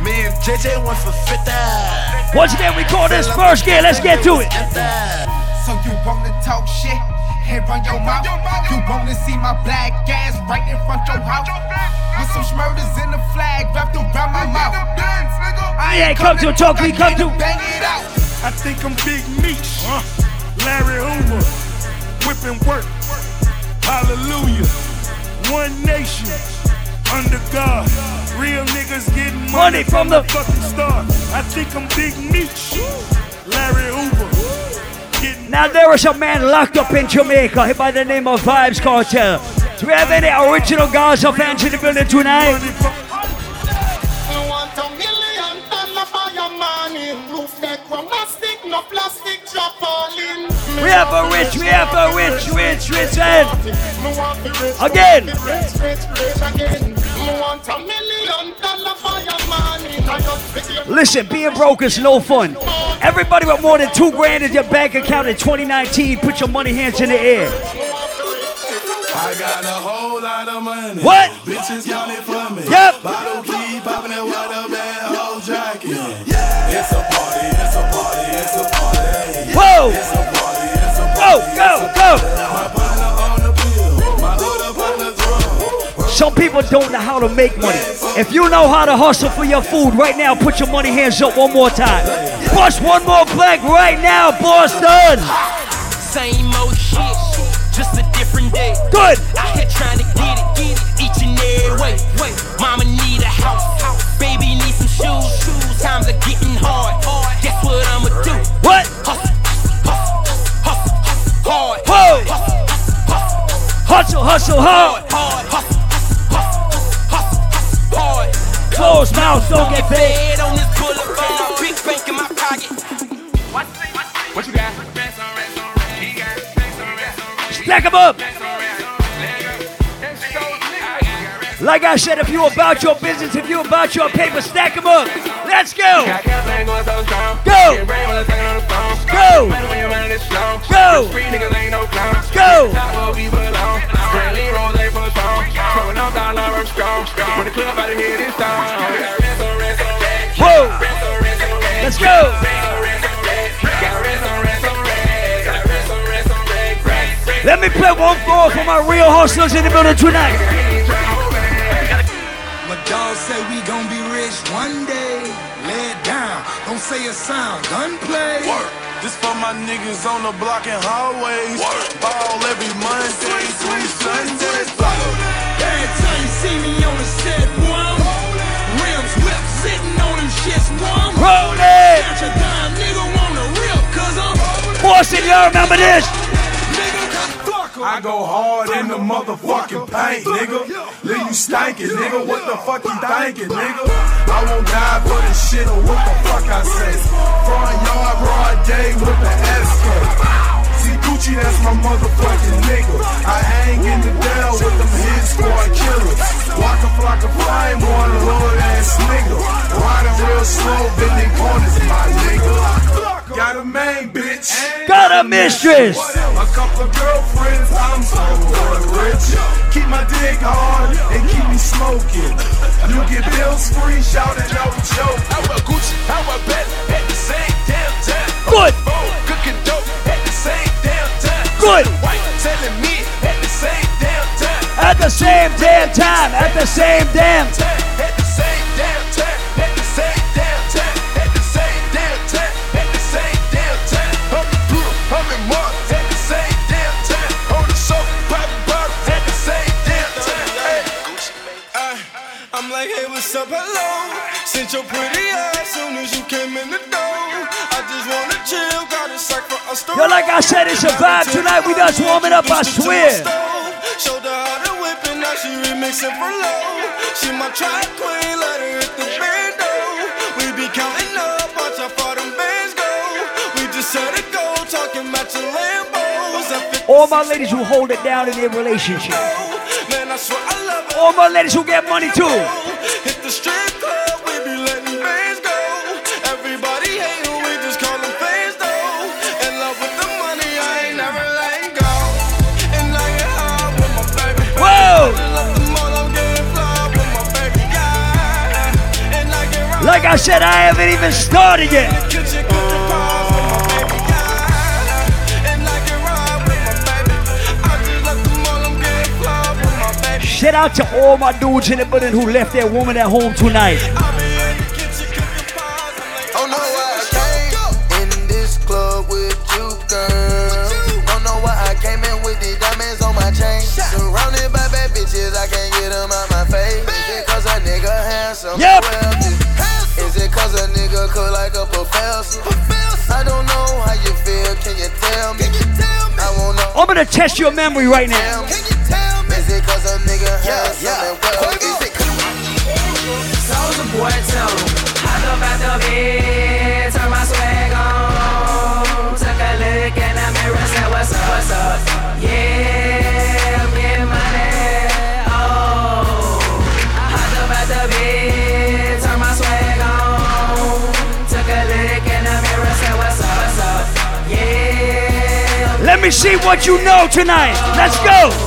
Me and JJ went for 50. Once again, we call this first gear. Let's get to it. So you wanna talk shit Head run your mouth? You wanna see my black ass right in front your house? With some schmurders in the flag wrapped around my mouth. Ah, yeah, come to talk, we come to. Bang it out. I think I'm Big Meech, Larry Hoover, whipping work. Hallelujah. One nation, under God. Real niggas getting money, Money from the- fucking start. I think I'm Big Meech, Larry Hoover. Now there was a man locked up in Jamaica by the name of Vybz Kartel. Do we have any original Gaza fans in the building tonight? I want a million dollar for your money. Roof deck from plastic, no plastic drop all in. We have a rich, we have a rich, rich, rich man. Again. Rich, rich, rich again. Me want a million dollar for your money. I just pick your Listen, being broke is no fun. Everybody with more than two grand in your bank account in 2019, put your money hands in the air. I got a whole lot of money. What? Bitches count it for me. Yep. Bottle keep popping it while the up on the drum. Some people don't know how to make money. If you know how to hustle for your food right now, put your money hands up one more time. Bust one more blank right now, Boston. Same old shit, just a different day. Good. Out here trying to get it, get it each and every way. Wait, mama need a house, baby need some shoes. Times are getting hard. Guess what I'ma do? What? Hustle, hard. Hustle, Hustle, hustle hard. hard, hustle, hustle, hustle, hustle, hard. Closed mouth, don't get paid. Head on this boulevard, big bank in my pocket. What you got? Stack 'em up. Like I said, if you about your business, if you about your paper, stack 'em up. Let's go. Go. Go. Go. Go. Whoa. Let's go. Let me play one more for my real hustlers in the building tonight. My dog say we gon' be rich one day. Lay it down, don't say a sound, gunplay. Work. This for my niggas on the block and hallways. Ball every Monday through Sunday. Every time you see me on the set, one rims whip sitting on them shits, one Roll it. Catch a dime, nigga wanna rip, cause I'm Boston, y'all remember this? I go hard in the motherfucking paint, nigga. Leave you stankin', nigga. What the fuck you thinkin', nigga? I won't die for this shit or what the fuck I say. Front yard, broad day with the. See Gucci, that's my motherfucking nigga. I hang in the down with them hit squad killers. Walk a flock of flame, one hood ass nigga. Riding real slow, bending corners, my nigga. Got a main bitch. Got a mistress. A couple of girlfriends, I'm so rich. Keep my dick hard and keep me smoking. You get bills free, shouting out joke. How about Gucci? How about Bet? At the same damn time. Good. Cooking dope at the same damn time. Good. White telling me at the same damn time. At the same damn time. At the same damn time. At the same damn time. Yo, like I said, it's a vibe tonight. We just warming up, I swear. Showed her how to whip and now she remixing for low. She my track queen, let her hit the bando. All my ladies who hold it down in their relationship. Man, I swear I love. All my ladies who get money too. Hit the strip club, we be letting bands go. Everybody we just call them fans though. In love with the money, I ain't never letting go. And I get high with my baby. Whoa! I love the mall, I'm getting fly with my baby. Yeah. And I get right Like I said, I haven't even started yet. Shout out to all my dudes in the building who left their woman at home tonight. Oh, don't know why I came in this club with you, girl. Oh, don't know why I came in with the diamonds on my chain. Surrounded by bad bitches, I can't get them out my face. Is it cause a nigga handsome? Yep. Is it cause a nigga cook like a professor? I don't know how you feel, can you tell me? I won't know. I'm gonna test your memory right now. Is it cause a nigga handsome and wealthy? Is it Soulja Boy tell 'em, hop up out the bed, turn my swag on. Took a look in the mirror, said what's up, what's up? Yeah, I'm getting money. Oh, hop up out the bed, turn my swag on. Took a look in the mirror, said what's up, what's up? Yeah. Let me see what you know tonight. Let's go.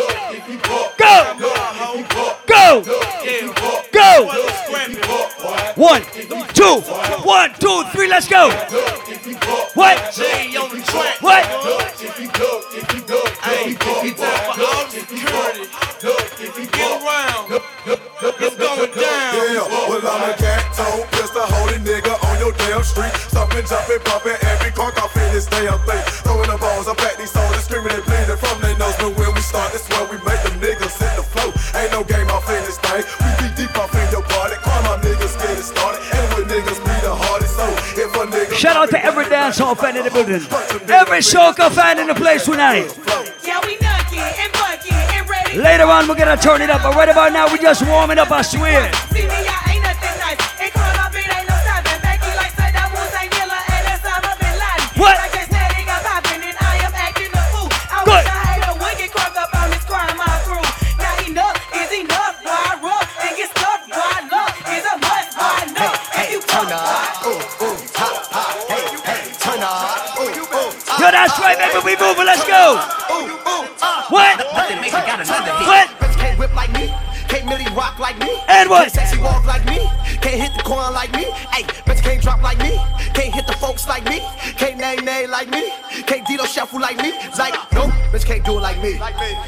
Go. Go. One, two, one, two, three, let's go. What? What? Yeah, well, I'm a cat toe, pistol holding nigga on your damn street. Stomping, jumping, bumping every car off in this damn thing. Throwing balls dancehall fan in the building. Every soca fan in the place tonight. Yeah, we nucky and bucky and ready. Later on, we're gonna turn it up, but right about now, we're just warming up, I swear. Baby, we moving, let's go. What? Nothing make it got another hit. What? Bitch can't whip like me, can't really rock like me. And what? Sexy walk like me, can't hit the corn like me. Hey, bitch can't drop like me, can't hit the folks like me, can't name name like me, can't Dito shuffle like me. Like no, bitch can't do it like me.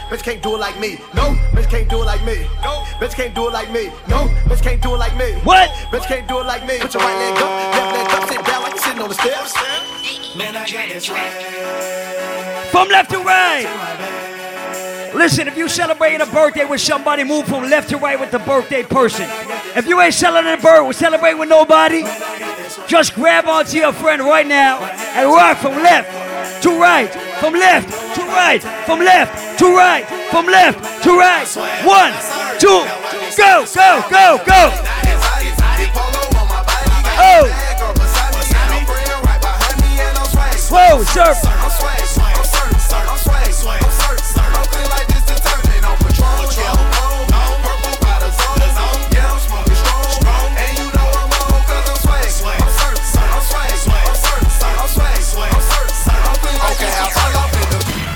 Bitch can't do it like me. No, bitch can't do it like me. No, bitch can't do it like me. No, bitch can't do it like me. What? Bitch can't do it like me. Put your right leg up, left leg up, sit down like you're sitting on the steps. Man, I got this right. From left to right. Listen, if you celebrating a birthday with somebody, move from left to right with the birthday person. If you ain't celebrating a birthday, celebrating with nobody, just grab onto your friend right now and rock from left to right, from left to right, from left to right, from left to right. One, two, go, go, go, go. Oh. Whoa, sir. I'll sway, sway, cert, start on sway, sway, cert, start open like this determined, no patrol. No purple powder zone Yeah, I'm smoking strong strong. And you know I'm walking, start on space, way, sir, start on space, way, hopefully, okay, I'll find off in the beat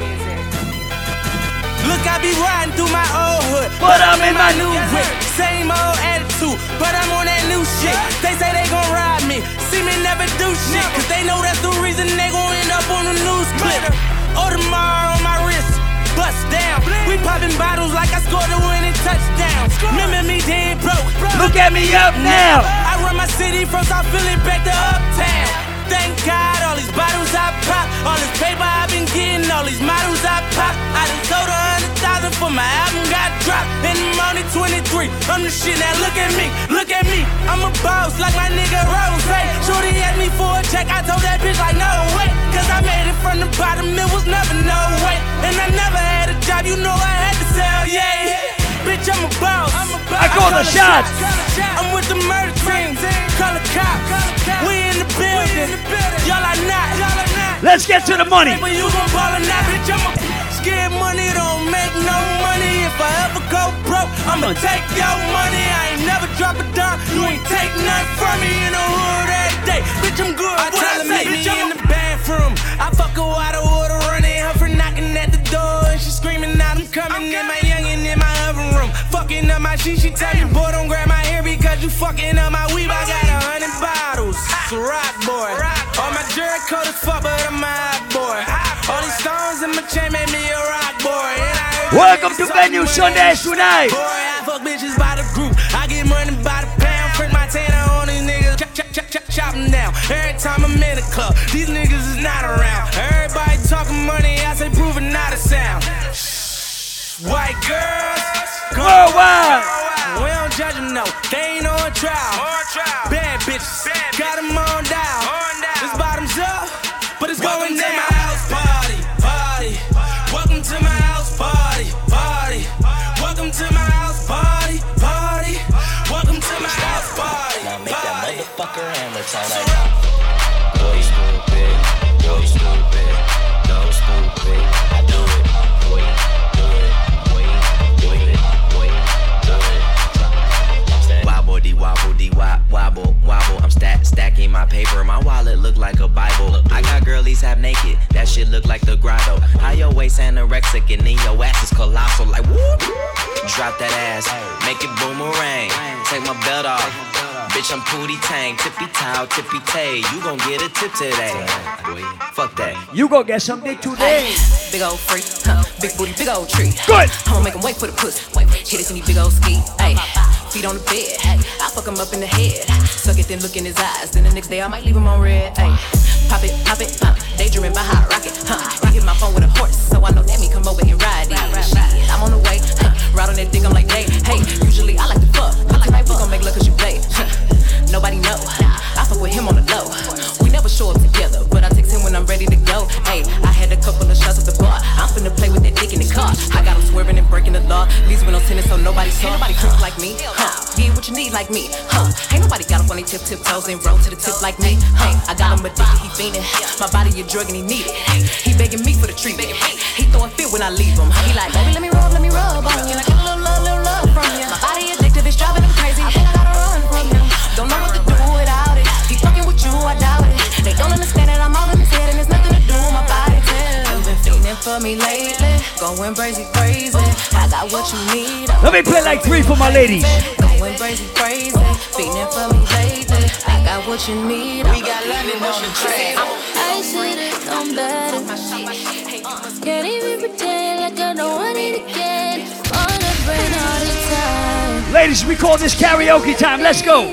music. Look, I be riding through my old hood, But I'm in my new whip. Same old attitude, but I'm on that new shit. They say they gon' ride me, see me never do shit, cause they know that's the reason they gon' end up on the news clip. Oh, or Audemars on my wrist, bust down. We popping bottles like I scored a winning touchdown. Remember me dead broke. Look at me up now. I run my city from South Philly back to Uptown. Thank God, all these bottles I pop, all this paper I've been getting, all these models I pop. I done sold a hundred thousand for my album got dropped, and I'm only 23. I'm the shit now. Look at me, look at me. I'm a boss like my nigga Rose. Shorty asked me for a check, I told that bitch like no way, cause I made it from the bottom. It was never no way, and I never had a job. You know I had to sell, yeah. Bitch, I'm a boss. I call the shots. I'm with the murder team. Call the cops. We in the building. Y'all are not. Let's get to the money. You gon' ball or not, bitch, I'm a scared money don't make no money. If I ever go broke, I'ma take your money. I ain't never drop a dime. You ain't take nothing from me in the hood every day. Bitch, I'm good. I What tell I her say, meet me bitch, I'm in the bathroom. I fuck her out of water, running her for knocking at the door. And she screaming out, I'm coming in my Fucking up my shit, she tell me, boy, don't grab my hair because you fucking up my weave. I got a hundred bottles. It's a rock boy. All my jerk coat is fuck, but I'm a hot boy. All these stones in my chain made me a rock boy. Welcome to Venu Sundays tonight. Boy, I fuck bitches by the group. I get money by the pound. Print my tanner on these niggas. Chop, chop, chop, chop, chop 'em down. Every time I'm in the club, these niggas is not around. Everybody talking money, I say proving not a sound. White girls, Worldwide. We don't judge them, no. They ain't on trial. Bad bitches, got them on dial. My paper. My wallet look like a Bible. I got girlies half naked. That shit look like the grotto. How your waist anorexic and then your ass is colossal. Like whoop. Drop that ass, make it boomerang. Take my belt off. Bitch, I'm Pootie Tang, tippy toe, tippy tay. You gon' get a tip today. Fuck that. You gon' get something today. Big old freak, huh? big booty, big old tree. Good. I'ma make him wait for the pussy. Wait, hit it in me, big old ski. Ayy, feet on the bed. I fuck him up in the head. Suck it, then look in his eyes. Then the next day I might leave him on red. Ayy, pop it, pop it, huh? Daydreaming by hot rocket, huh? He hit my phone with a horse, so I know that me come over and ride it. I'm on the way, huh? Ride on that dick, I'm like, hey, hey. Usually I like to fuck, but tonight we gon' make love 'cause you play. Nobody know. I fuck with him on the low. We never show up together, but I text him when I'm ready to go. Hey, I had a couple of shots at the bar. I'm finna play with car. I got him swerving and breaking the law. With no tennis, so nobody saw. Ain't nobody creep like me, huh? Get what you need like me, huh? Ain't nobody got up on their tip tip toes and roll to the tip like me, huh? I got him addicted, he fiending. My body a drug and he need it. He begging me for the treatment. He throwing fit when I leave him. He like, baby, let me rub, let me rub on you. Get a little love, little love from you? My body addicted, it's driving crazy. I gotta run from him. Don't know what to do without it. He fucking with you, I doubt it. They don't understand that I'm all in his head and there's nothing to do with my body. You've been feeling for me lately, going crazy, crazy. I got what you need. Let me play like three for my ladies. Going crazy, crazy, feeling for me lately. I got what you need. We got London on the track. I should've known better. Can't even pretend like I don't want it again. Wanna burn all the time. Ladies, we call this karaoke time. Let's go.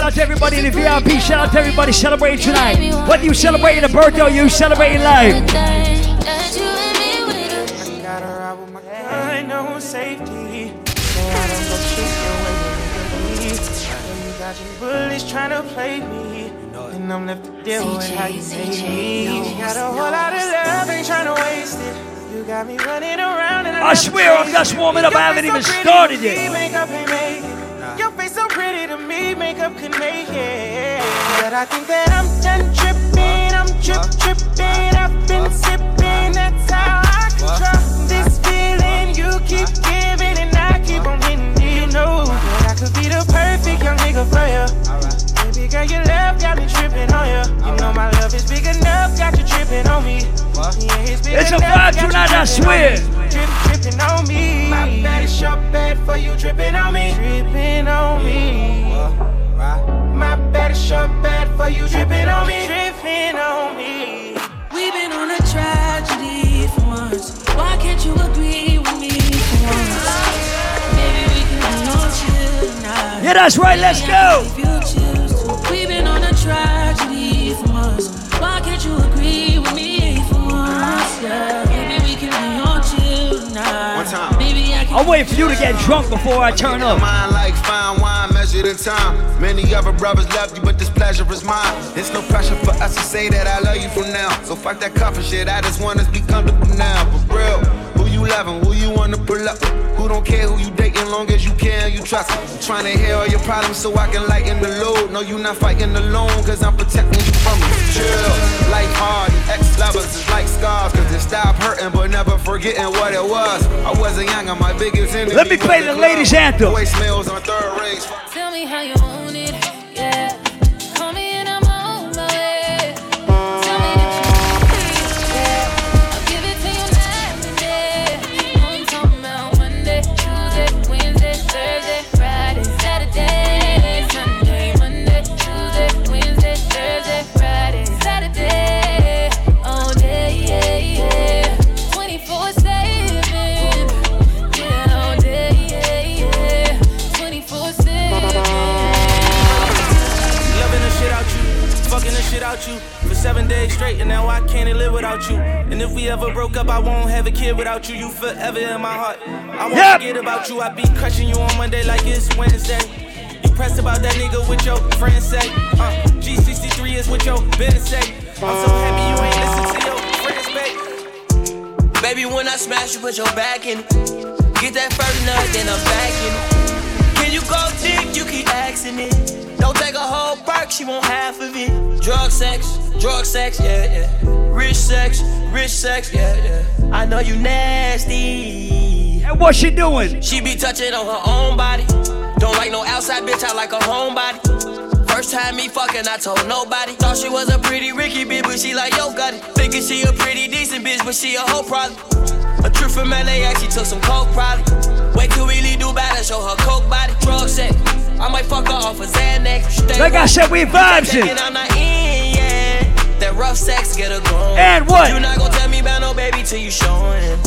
Shout out to everybody in the VIP. Shout out to everybody celebrating tonight. Whether you celebrating a birthday or you celebrating life. that you and me would. I know safety. I don't go shoot the way you leave. When you got your bullies trying to play me. And I'm left to deal with how you made me. Got a whole lot of love, ain't trying to waste it. You got me running around and I swear I'm just warming up. I haven't even started yet. Your face so pretty to me, makeup could make it. But I think that I'm done tripping, I'm trip tripping. I've been sipping, that's how I control this feeling. You keep giving and I keep on winning. You know that I could be the perfect young nigga for you. Baby girl, your love got me tripping on you. You know my love is big enough, got you tripping on me. Yeah, it's big It's a enough, vibe got you tonight, tripping on swear. Me. Drip, tripping on me. My bad is your bad for you tripping on me. Tripping on me. My bad is your bad for you tripping on me. Tripping on me. We've been on a tragedy for months. Why can't you agree with me for once? Maybe we can be on chill tonight. Yeah, that's right. Let's go. If you choose to. We've been on a tragedy for months. One time. Maybe I can. I'm waiting for you to get drunk before I turn up. Mine like fine wine measured in time. Many other brothers love you, but this pleasure is mine. It's no pressure for us to say that I love you from now. So fuck that comfort shit. I just want us to be comfortable now. For real. Who you loving? Who you wanna pull up? Who don't care who you dating long as you care and you trust. I'm trying to hear all your problems so I can lighten the load. No, you not fighting alone, cause I'm protecting you from it. Chill. Life hard, ex-lovers is like scars. Cause they stop hurting, but never forgetting what it was. I wasn't young, and my biggest enemy. Let me play the ladies' anthem. Voicemails on third rings. Tell me how you want it, And now I can't live without you. And if we ever broke up, I won't have a kid without you. You forever in my heart. I won't Yep. forget about you. I be crushing you on Monday like it's Wednesday. You pressed about that nigga with your friends say. Uh, G63 is what your business say. I'm so happy you ain't listen to your friends, babe. Baby, when I smash, you put your back in. Get that first nut, then I'm back in. Can you go deep? You keep asking it. Don't take a whole perk, she want half of it. Drug sex, drug sex, yeah, yeah. Rich sex, rich sex, yeah, yeah. I know you nasty. And what she doing? She be touching on her own body. Don't like no outside bitch, I like a homebody. First time me fucking, I told nobody. Thought she was a pretty Ricky bitch, but she like, yo, got it. Thinking she a pretty decent bitch, but she a whole problem. A trip from LA, she took some coke probably. Wait till we leave Dubai to show her coke body. Drug sex, I might fuck her off a Xanax. Like I said, we vibes Taking it. on the yeah. That rough sex get her going. And what? You not gonna tell me about no baby till you showing.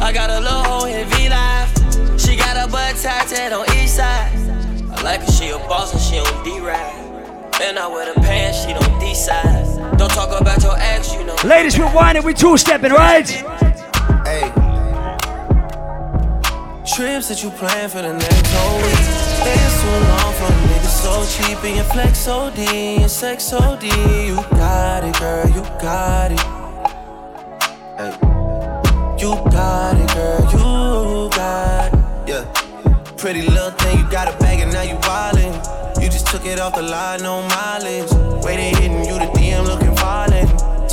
I got a little hoe in V Live. She got a butt tattooed on each side. I like her, she a boss and she on D-Ride. And I wear the pants, she don't D-size. Don't talk about your ex, you know. Ladies, we're whining, we two stepping, right? Hey. Trips that you plan for the next whole week. It's too long for a nigga so cheap and your flex OD and sex OD. You got it, girl, you got it. You got it, girl, you got it. Yeah. Pretty little thing, you got a bag and now you wildin'. You just took it off the line, no mileage. Waiting, hitting you the DM looking violent.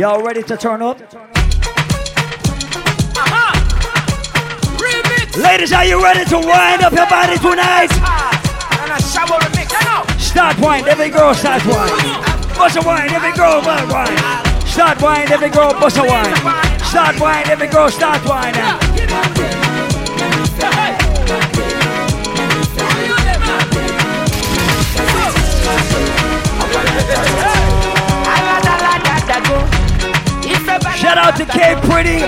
Y'all ready to turn up? Ladies, are you ready to wind up your body tonight? Start wine, every girl start wine. Bust a wine, every girl bust wine. Start wine, every girl bust a wine. Start wine, every girl start wine. Shout out to K Pretty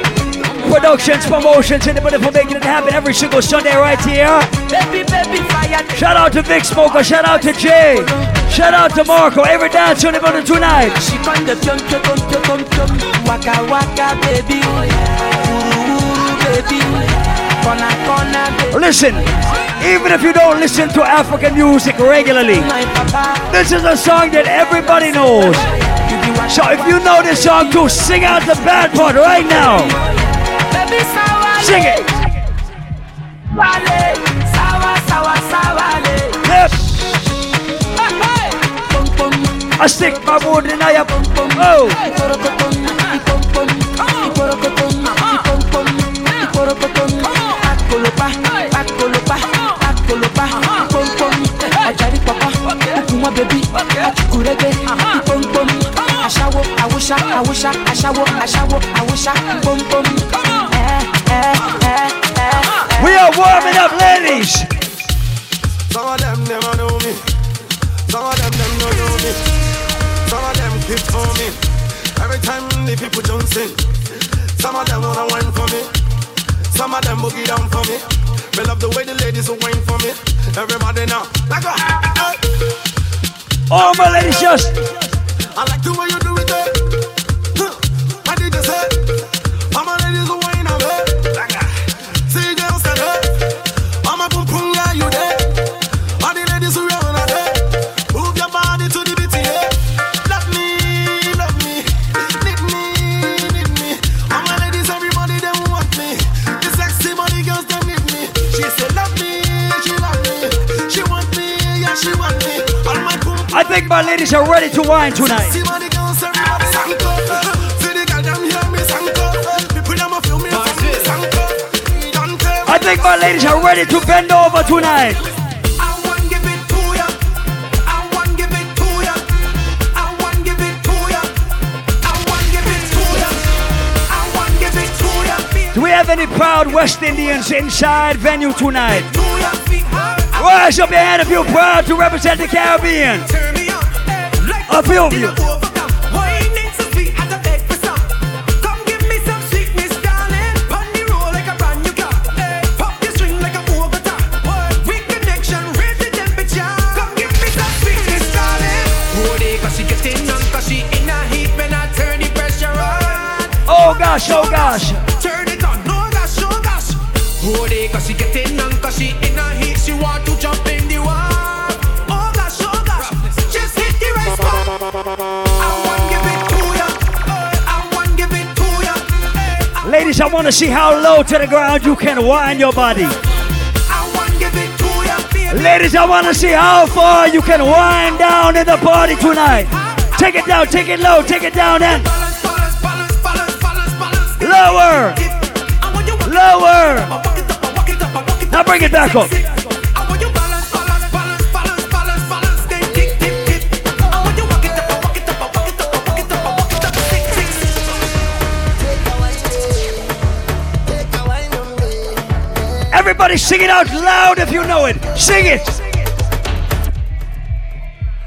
Productions, Promotions, anybody for making it happen every single Sunday right here. Shout out to Vic Smoker, shout out to Jay, shout out to Marco, every dance on the tonight. She come the Waka waka baby. Uru uru baby. Corner corner baby. Listen, even if you don't listen to African music regularly, this is a song that everybody knows. So if you know this song too, sing out the bad part right now. Sing it. Wale Sawa sawa sawale Yep. I stick my wood in I Oh. Akolopa, akolopa, akolopa, pom pom, ọjàrí pọpọ, okunmọ bèbí, ọchukurege, pom pom, aṣáwo, awúṣá, awúṣá, aṣáwo, aṣáwo, awúṣá, pom pom. We are warming up, ladies. Some of them never know me. Some of them them don't know me. Some of them keep for me. Every time the people don't sing. Some of them wanna wine for me. Some of them boogie down for me. Me love the way the ladies will wine for me. Everybody now, like a. All my ladies just. I like the way you do it. eh. A feel me from me sank up. Don't tell think my ladies are ready to bend over tonight? Do we have any proud West Indians inside Venu tonight? Rise up your hand if you're proud to represent the Caribbean. A few of you. Oh gosh, oh gosh. Turn it on, no gosh, oh gosh. Oh, they cause she getting on, cause she Ladies, I want to see how low to the ground you can wind your body. Ladies, I want to see how far you can wind down in the party tonight. Take it down, take it low, take it down and lower, lower. Now bring it back up. Everybody sing it out loud if you know it. Sing it.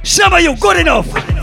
Some of you, good enough.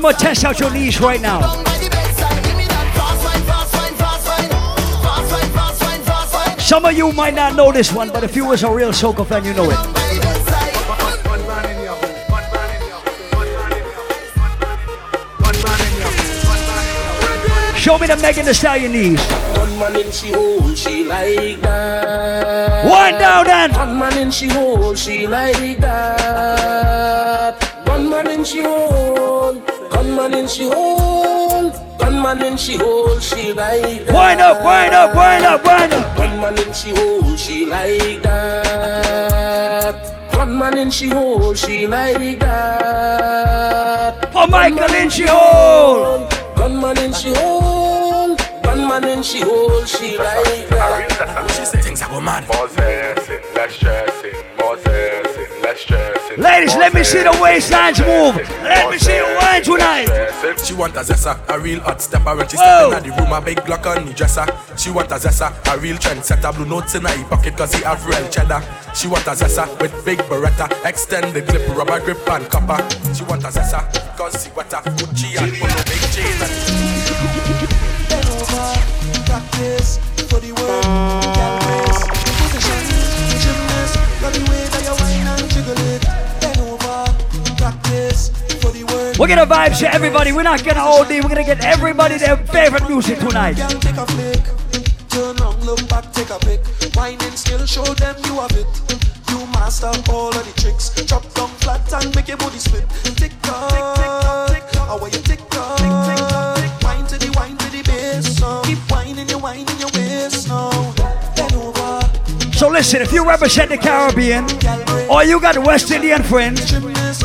I'm gonna test out your knees right now. Some of you might not know this one, but if you was a real Soca fan, you know it. Show me the Megan Thee Stallion knees. One man in she hole, she like that. One down then. One man in she hole, she like that. One man in she hole, one man in she hole, one man in she hole, she like that. Wind up, wind up, wind up, wind up. One man in she hole, she like that. One man in she hole, she like that. Oh, Michael in she hole. One man in she hole, one man in she hole, she like that. She say things are go mad. More stressing, less stressing, more stressing, less stressing. Ladies, let me see the waistlines move. Let me see the wine tonight. She want a zessa, a real hot stepper when she Whoa. step in the room, a big Glock on the dresser. She want a zessa, a real trendsetter, blue notes in her pocket cause he have real cheddar. She want a zessa with big beretta, extended clip, rubber grip and copper. She want a zessa cause she wetter, Gucci and polo big chain. Practice for the world, We're gonna vibe to everybody. We're not gonna OD. We're gonna get everybody their favorite music tonight. Take a flick. Turn look back, take a pic. Whining skill, show them you have it. You master all of the tricks. Drop down flat and make your body split. Tick tock, tick tick tock. How are you tick tock? Tick tick. Wine to the wine to the bass now. Keep whining, you whining your waist now. So listen, if you represent the Caribbean or you got West Indian friends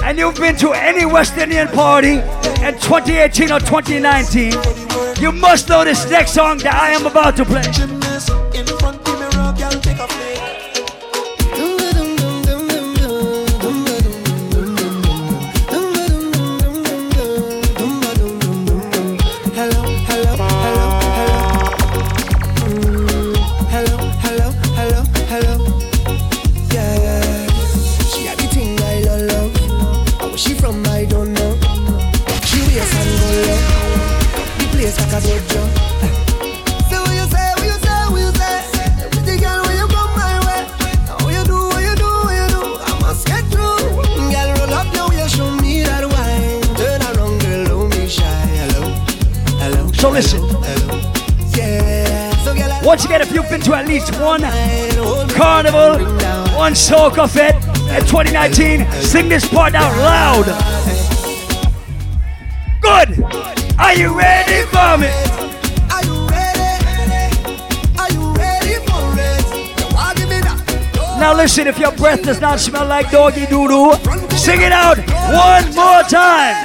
and you've been to any West Indian party in 2018 or 2019, you must know this next song that I am about to play. Once again, if you've been to at least one carnival, one soca fete in 2019, sing this part out loud. Good. Are you ready for me? Are you ready? Are you ready for it? You want give me that? Now listen, if your breath does not smell like doggy doo doo, sing it out one more time.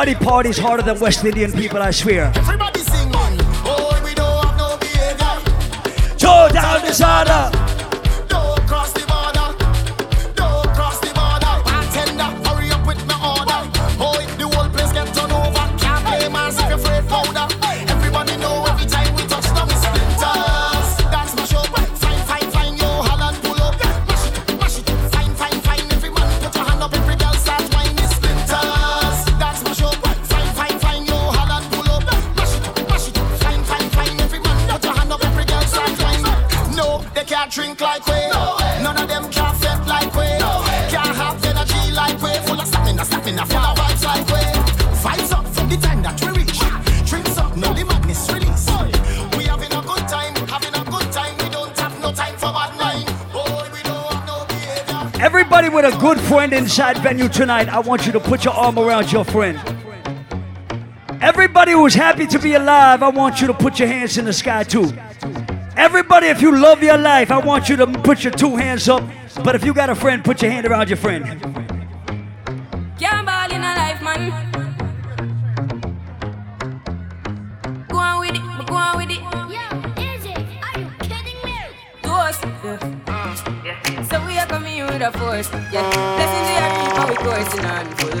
Nobody parties harder than West Indian people, I swear. Everybody singing. Oh, we don't have no behavior. Throw down disorder. Friend inside Venu tonight, I want you to put your arm around your friend. Everybody who's happy to be alive, I want you to put your hands in the sky too. Everybody, if you love your life, I want you to put your two hands up. But if you got a friend, put your hand around your friend. Can't ball in a life, man. Go on with it, but go on with it. Yeah, easy. Are you kidding me? To us, ah, yeah. So we are coming with a force, yeah. Blessings we are keep, and we coursing on full.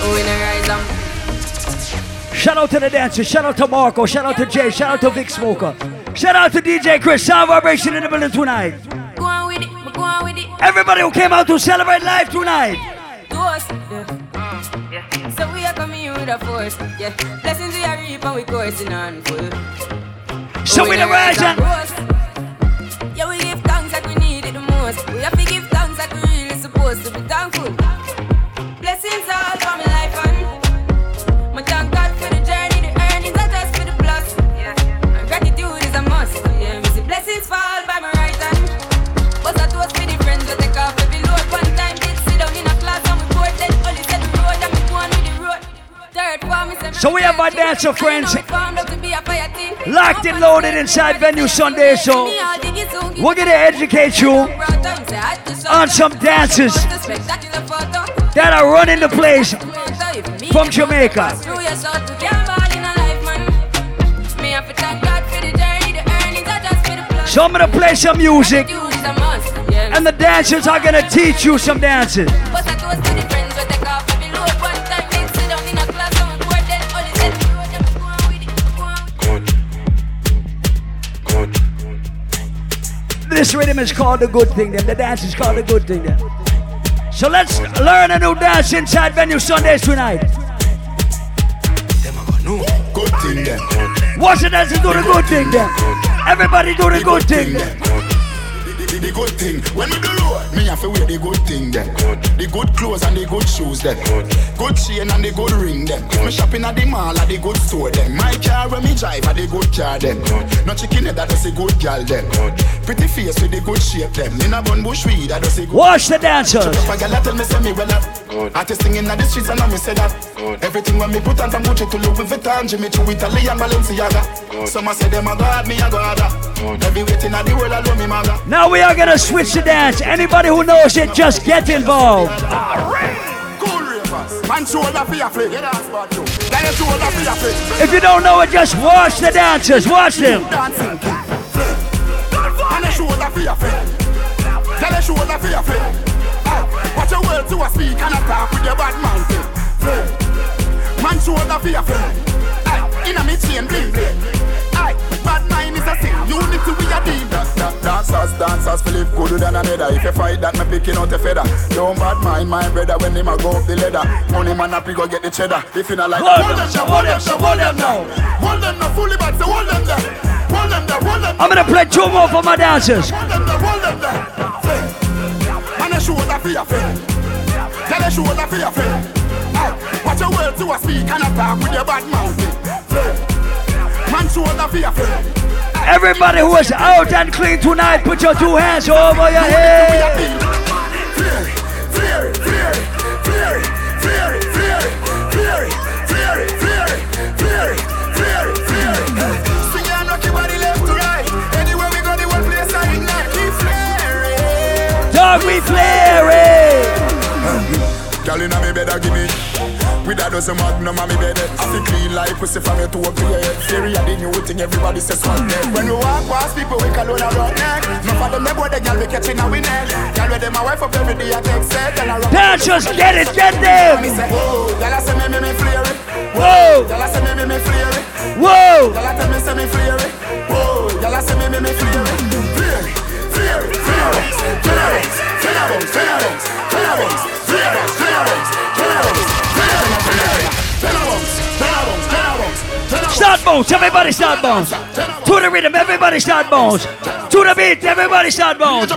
Oh, we no rise up. Shout out to the dancers, shout out to Marco, shout out to Jay, shout out to Vic Smoker, shout out to DJ Chris, Sound Vibration in the building tonight. Go on with it, go on with it. Everybody who came out to celebrate life tonight. So we are coming with a force, yeah. Blessings we are reap, and we coursing on full. So we oh, the rise and um. Our dancer friends locked and loaded inside Venu Sunday. So we're gonna educate you on some dances that are running the place from Jamaica. So I'm gonna play some music, and the dancers are gonna teach you some dances. This rhythm is called the good thing, then the dance is called the good thing, then. So let's learn a new dance inside Venu Sundays tonight. Good thing then. Watch the dancers do the good thing, then. Everybody do the good thing, then. The, good thing. When we do low, me have to wear the good thing then. The good clothes and the good shoes then. Good chain and the good ring then. If me shopping at the mall at the good store then. My car when me drive at the good car then. No chicken head that does a good gal then. Pretty face with the good shape them. In a bun bush weed that does a good. Watch the dancers. If a gal that tell me say me well up. Artist singing in the streets and I me say that. Everything when me put on from Gucci to Louis Vuitton, Jimmy Choo, Italy and Balenciaga. Some a say them a god, me a god. Every waiting at the world I love me mother. Now we are gonna switch the dance. Anybody who knows it, just get involved. Cool ravers. Man shoulder for your flick. Yeah, that's bad too. Then your shoulder for your flick. If you don't know it, just watch the dancers. Watch them. Dancing. For your flick. Tell a shoulder for your flick. Watch your words to a speak and a talk with your bad man. Flick. Man shoulder for your. Aye. Inna me chain bling bling. Bad mind is a sin. Unity we a deal. Dancers, dancers, Philip good than another. If you fight that, me picking out a feather. Don't bad mind my brother when him a go up the ladder. Money man happy go get the cheddar. If you not like Hold hold them, hold them, hold them now. Hold them now, fully so hold them there. I'm gonna play two more for my dancers. Watch your words you speak and attack with your bad mouth. Man, show the fear. Everybody who is out and clean tonight, put your two hands over your head. Dog, we flaring. Girl inna me bed, a give me with a dozen magnum on me bed. I feel clean like pussy from your toe to your head. Fury a the new thing, everybody says swag neck. When we walk past people, we call on a rock neck. No for them, they boy the girl we catching a we neck. Girl with them a wife up every day, I text set and I rock. Dancers, get it, get them. Me say, oh, girl I say me me me flare it. Whoa. Girl I say me me me flare it. Whoa. Girl I tell me say me flare it. Whoa, girl I say me me me flare it. Flare it, flare it, Start bones, everybody start bones. To the rhythm, everybody start bones. To the beat, everybody start bones.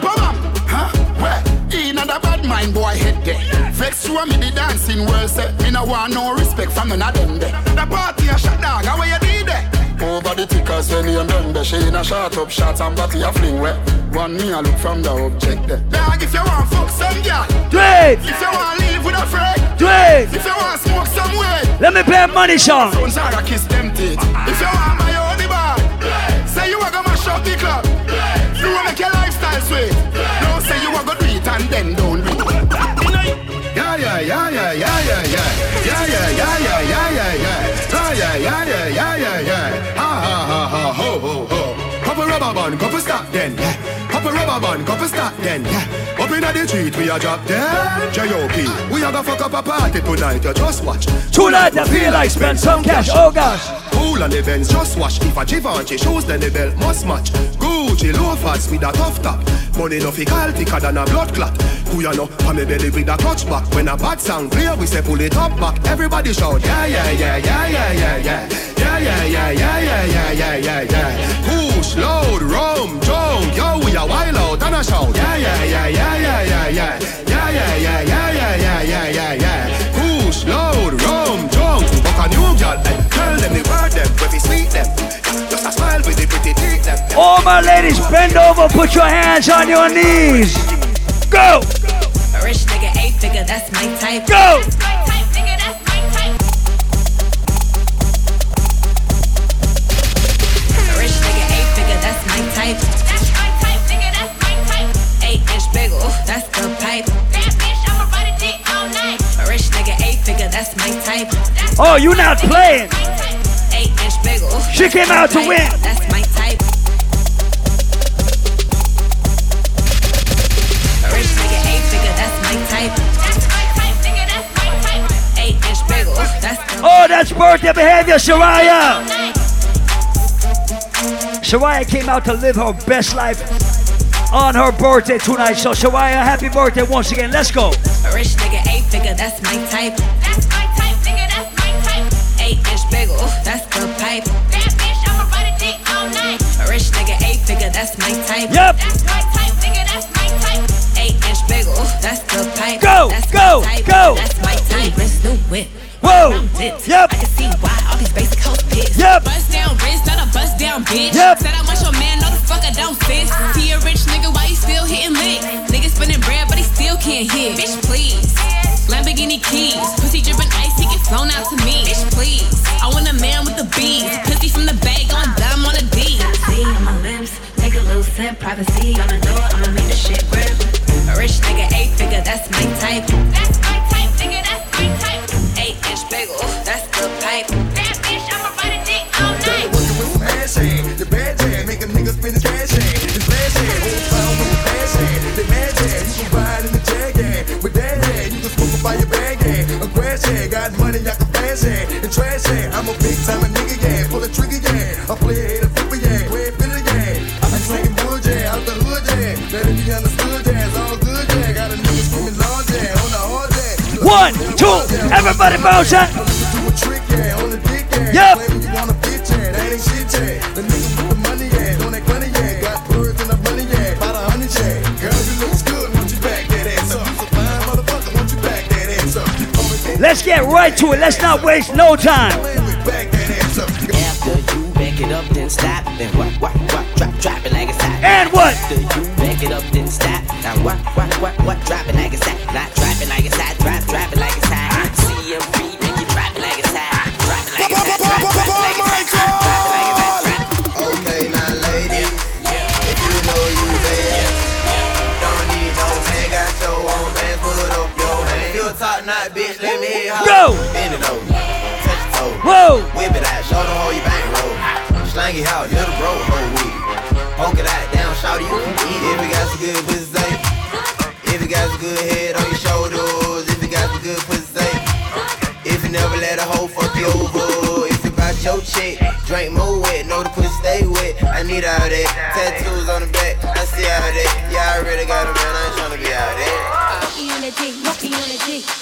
In a bad mind boy head there. Vex you and me the dancing world say me no want no respect from none of them there. The party a shot dog, how you did there? Over the tickers when you done the She in a shot up shots and body a fling where One me a look from the object there. Dog if you want fuck some girl, Do it. If you want live with a friend, Do it. If you want smoke some way, Let me play a money song. Phones are a kiss them teeth. If you want my only bar, say you are gonna mash up the club. You wanna make your lifestyle sweet. Don't say you are gonna do it and then don't do it. Yeah, yeah, yeah, yeah, yeah, yeah, yeah. Yeah, yeah, yeah, yeah, yeah, yeah, yeah. Ah, yeah, yeah, yeah, yeah, Come couple stop then. Couple rubber band, couple stop then, yeah. Up inna the street, we a drop dead. J.O.P. We a go fuck up a party tonight, you just watch. Tonight I feel like spend some cash, oh gosh. Cool the Benz, just watch. If a Givenchy shoes, then the belt must match. Gucci loafers with a tough top. Money no fi call thicker than a blood clot. Who ya know? On me belly with a clutch back. When a bad sound clear, we say pull it up back. Everybody shout, yeah, yeah, yeah, yeah, yeah, yeah, yeah. Yeah, yeah, yeah, yeah, yeah, yeah, yeah, yeah, yeah. Push, load, rum, jump, yo, we a wild out and a shout. Yeah, yeah, yeah, yeah, yeah, yeah, yeah. Yeah, yeah, yeah, yeah, yeah, yeah, yeah, yeah, yeah. Push, load, rum, jump. Fuck a new girl, eh. Tell them the word them, when we sweet them. Just a smile with the pretty teeth them. All my ladies, bend over, put your hands on your knees. Go. A rich nigga, eight figure, that's my type. Go. That's my type, Oh, you not playing. She came out to win. Oh, that's birthday behavior, Shariah. Shariah came out to live her best life on her birthday tonight. So, Shariah, happy birthday once again. Let's go. Rich nigga, eight figure. That's my type, type. Bad bitch, I'ma ride a dick all night. A rich nigga, eight figure, that's my type. Yep. That's my type, nigga, that's my type. Eight inch bagel, that's the pipe. Go, that's go, type. go. That's my type. Wrist, new whip. Whoa. Yep. I can see why all these basic hoes pissed. Yep. Bust down wrist, not a bust down bitch. Yep. Said I want your man, no the fuck I don't fist. See a rich nigga, why you still hitting lick? Nigga spinning bread, but he still can't hit. Bitch, please. Lamborghini keys, pussy dripping ice, he get flown out to take a little sip, privacy on the door, I'ma make the shit rip. A rich nigga, eight figure, that's my type. That's my type, nigga, that's my type. Eight inch bagel, that's the pipe. That bitch, I'ma ride a dick all night. Passion, the bad jam, make a nigga spend his cash in. His flash in, whole pound with his passion. The mad jam, you can ride in the jag in. With that hand, you can smoke up by your bag in. A grass hand, got money, I can flash in. And trash hand, I'm a big time a nigga, yeah. Pull a trigger, yeah. I play ass up? You call me Let's get right to it. Let's not waste no time. After you back it up, then stop. Then what, what, what, drop, drop it like it's hot. And what? After you back it up, then stop. Now what, what, what, what, drop it like it's hot. Go. Bend it over, touch your toe, Whoa. whip it out, show them how you bang roll. Slang it out, little bro, whole weed. Poke it out, down, shout you can eat. If you got some good pussy, say. If you got some good head on your shoulders, if you got some good pussy, say. If you never let a hoe fuck you over, if you bout your chick, drink more wet, know the pussy stay wet. I need all that. Tattoos on the back, I see all that. Yeah, I really got a man, I ain't tryna be out there. Monkey on the dick, monkey on the dick.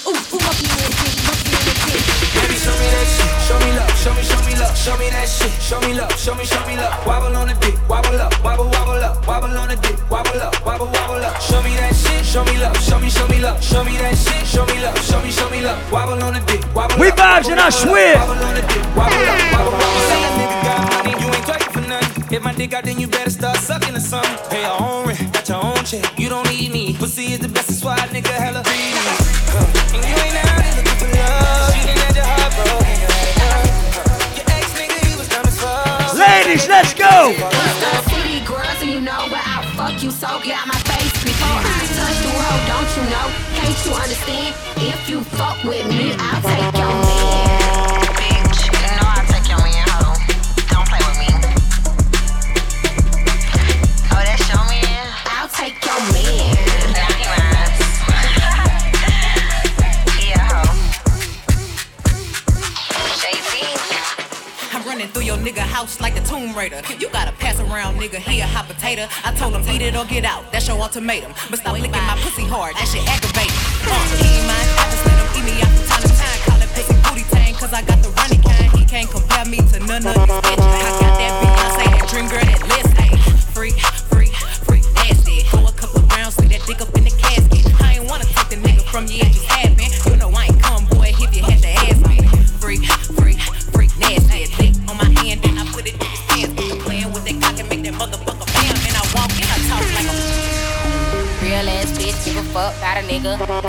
Show me, show me love. Show me that shit. Show me love. Show me, show me love. Wobble on the dick. Wobble up. Wobble, wobble up. Wobble on the dick. Wobble up. Wobble, wobble up. Show me that shit. Show me love. Show me, show me love. Show me that shit. Show me love. Show me, show me love. Wobble on the dick. Wobble We up, vibes and I swear. Wobble on the dick. Wobble up. Wobble, wobble. You say a nigga got money, you ain't twerking for nothing. If my dick out, then you better start sucking or something. Pay your own rent, got your own check. You don't need me. Pussy is the best, that's why nigga hella greedy. Ladies, let's go. Fuck you so get out my face before I touch the world. Don't you know? Can't you understand? If you fuck with me, I'll take your man. Tomb Raider. You gotta pass around, nigga. He a hot potato. I told him eat it or get out. That's your ultimatum. But stop licking my pussy hard. That shit aggravating. Uh, he ain't mine. I just let him eat me out from time to time. Call it pussy booty tang, cause I got the running kind. He can't compare me to none of these bitches. I got that Beyonce, that dream girl, that list. Ay, free,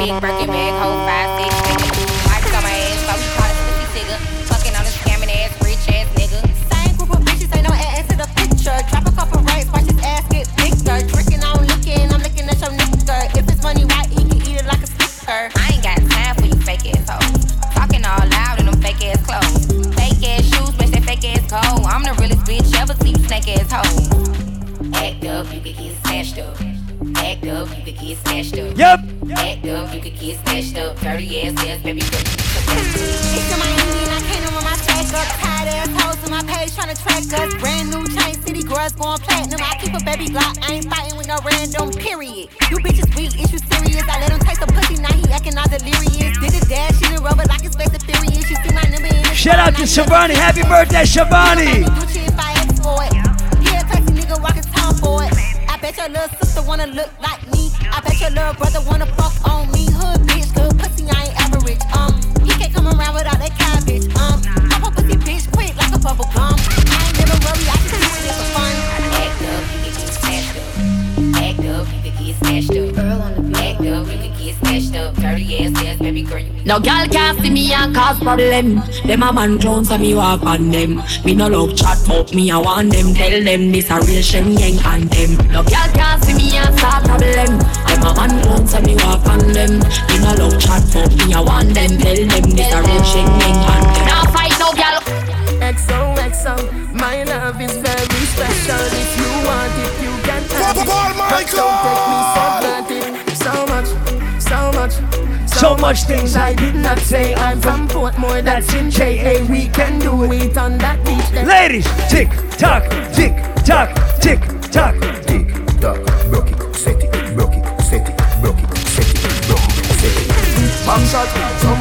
Big Birkin bag, hold five, six figures. Mike's on my ass, so call it pussy figure. Fucking on a scamming ass, rich ass nigga. Same group of bitches, ain't no ass to the picture. Drop a couple rights, watch his ass get bigger. Drinking on licking, I'm looking at your nigga. If it's money right, he can eat it like a sticker. I ain't got time for you fake ass hoes. Talking all loud in them fake ass clothes. Fake ass shoes, match that fake ass coat. I'm the realest bitch ever you snake ass hoe. Act up, you could get snatched up. Act up, you could get snatched up. Yep. Act up, you could get snatched up. Dirty ass ass, baby. girl, It's in Miami and I can't my track up. Tired ass hoes on my page trying to track us. Brand new chain city girls going platinum. I keep a baby Glock. I ain't fighting with no random. Period. You bitches weak, is you serious? I let him taste the pussy, now he acting all delirious. Did a dash in the rubber like it's face furious. You see my number in the Shout out to Shavani. Happy birthday, Shavani. Gucci if I ask for it. He a nigga walking town. I bet your little sister wanna look like me. I bet your little brother wanna fuck on me. Hood bitch, good pussy, I ain't average. Um, he can't come around without that cabbage. Um, a pussy bitch quick like a bubble gum. I ain't never worry, I just do for fun. Act up, get smashed up. Act up, get smashed up. No girl can see me and cause problem. Them a man drones and me walk on them. Me no love chat but me I want them. Tell them this a real shame, gang and them. No girl can see me and start problem. Them a man drown so me walk on them. Me no love chat but me I want them. Tell them this a real shame gang and them. Now fight no girl. XOXO, my love is very special. If you want it, you can have it. But don't take me for granted. So much, so much. So much things I did not say. I'm from Portmore, that's in JA. We can do it on that beach. Ladies, tick tock, tick tock. Tick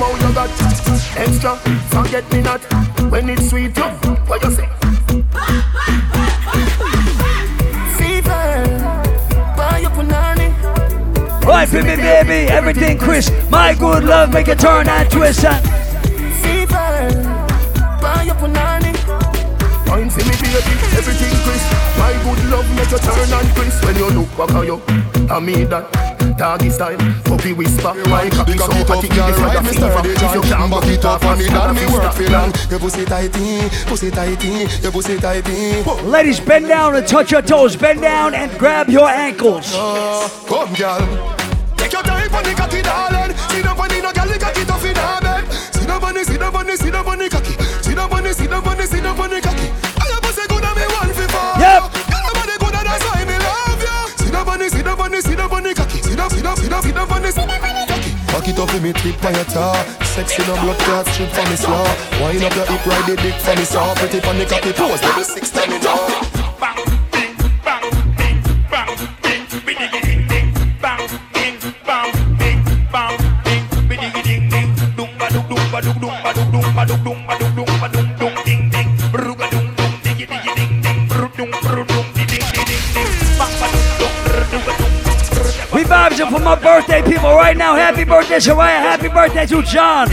somehow you got extra. Forget me not when it's sweet. You, what you say? Fever, buy. Right, for me, baby, everything Chris. My good love, make it turn and twist and. Fever, buy your punani. Wine me baby, everything Chris My good love make you turn and Chris When you look back at you, I mean that Doggy style, puppy whisper My cocky so hot it gives like a fever. If you can't back it up for me, then me work for long Your pussy tighty, pussy tighty, your pussy tighty. Ladies, bend down and touch your toes. Bend down and grab your ankles. Come girl. Take your time on the cocky darling. See the funny no girl, the cocky tough in her bed. See the funny, see the funny, see the funny cocky See the funny, see the funny, see the funny cocky Cock it up for me, tip on your tar. Sexy no blood clot, strip for me slaw Wind up your hip, ride the dick for me saw Pretty funny cocky pose, double six time in now people right now. Happy birthday, Shariah. Happy birthday to John.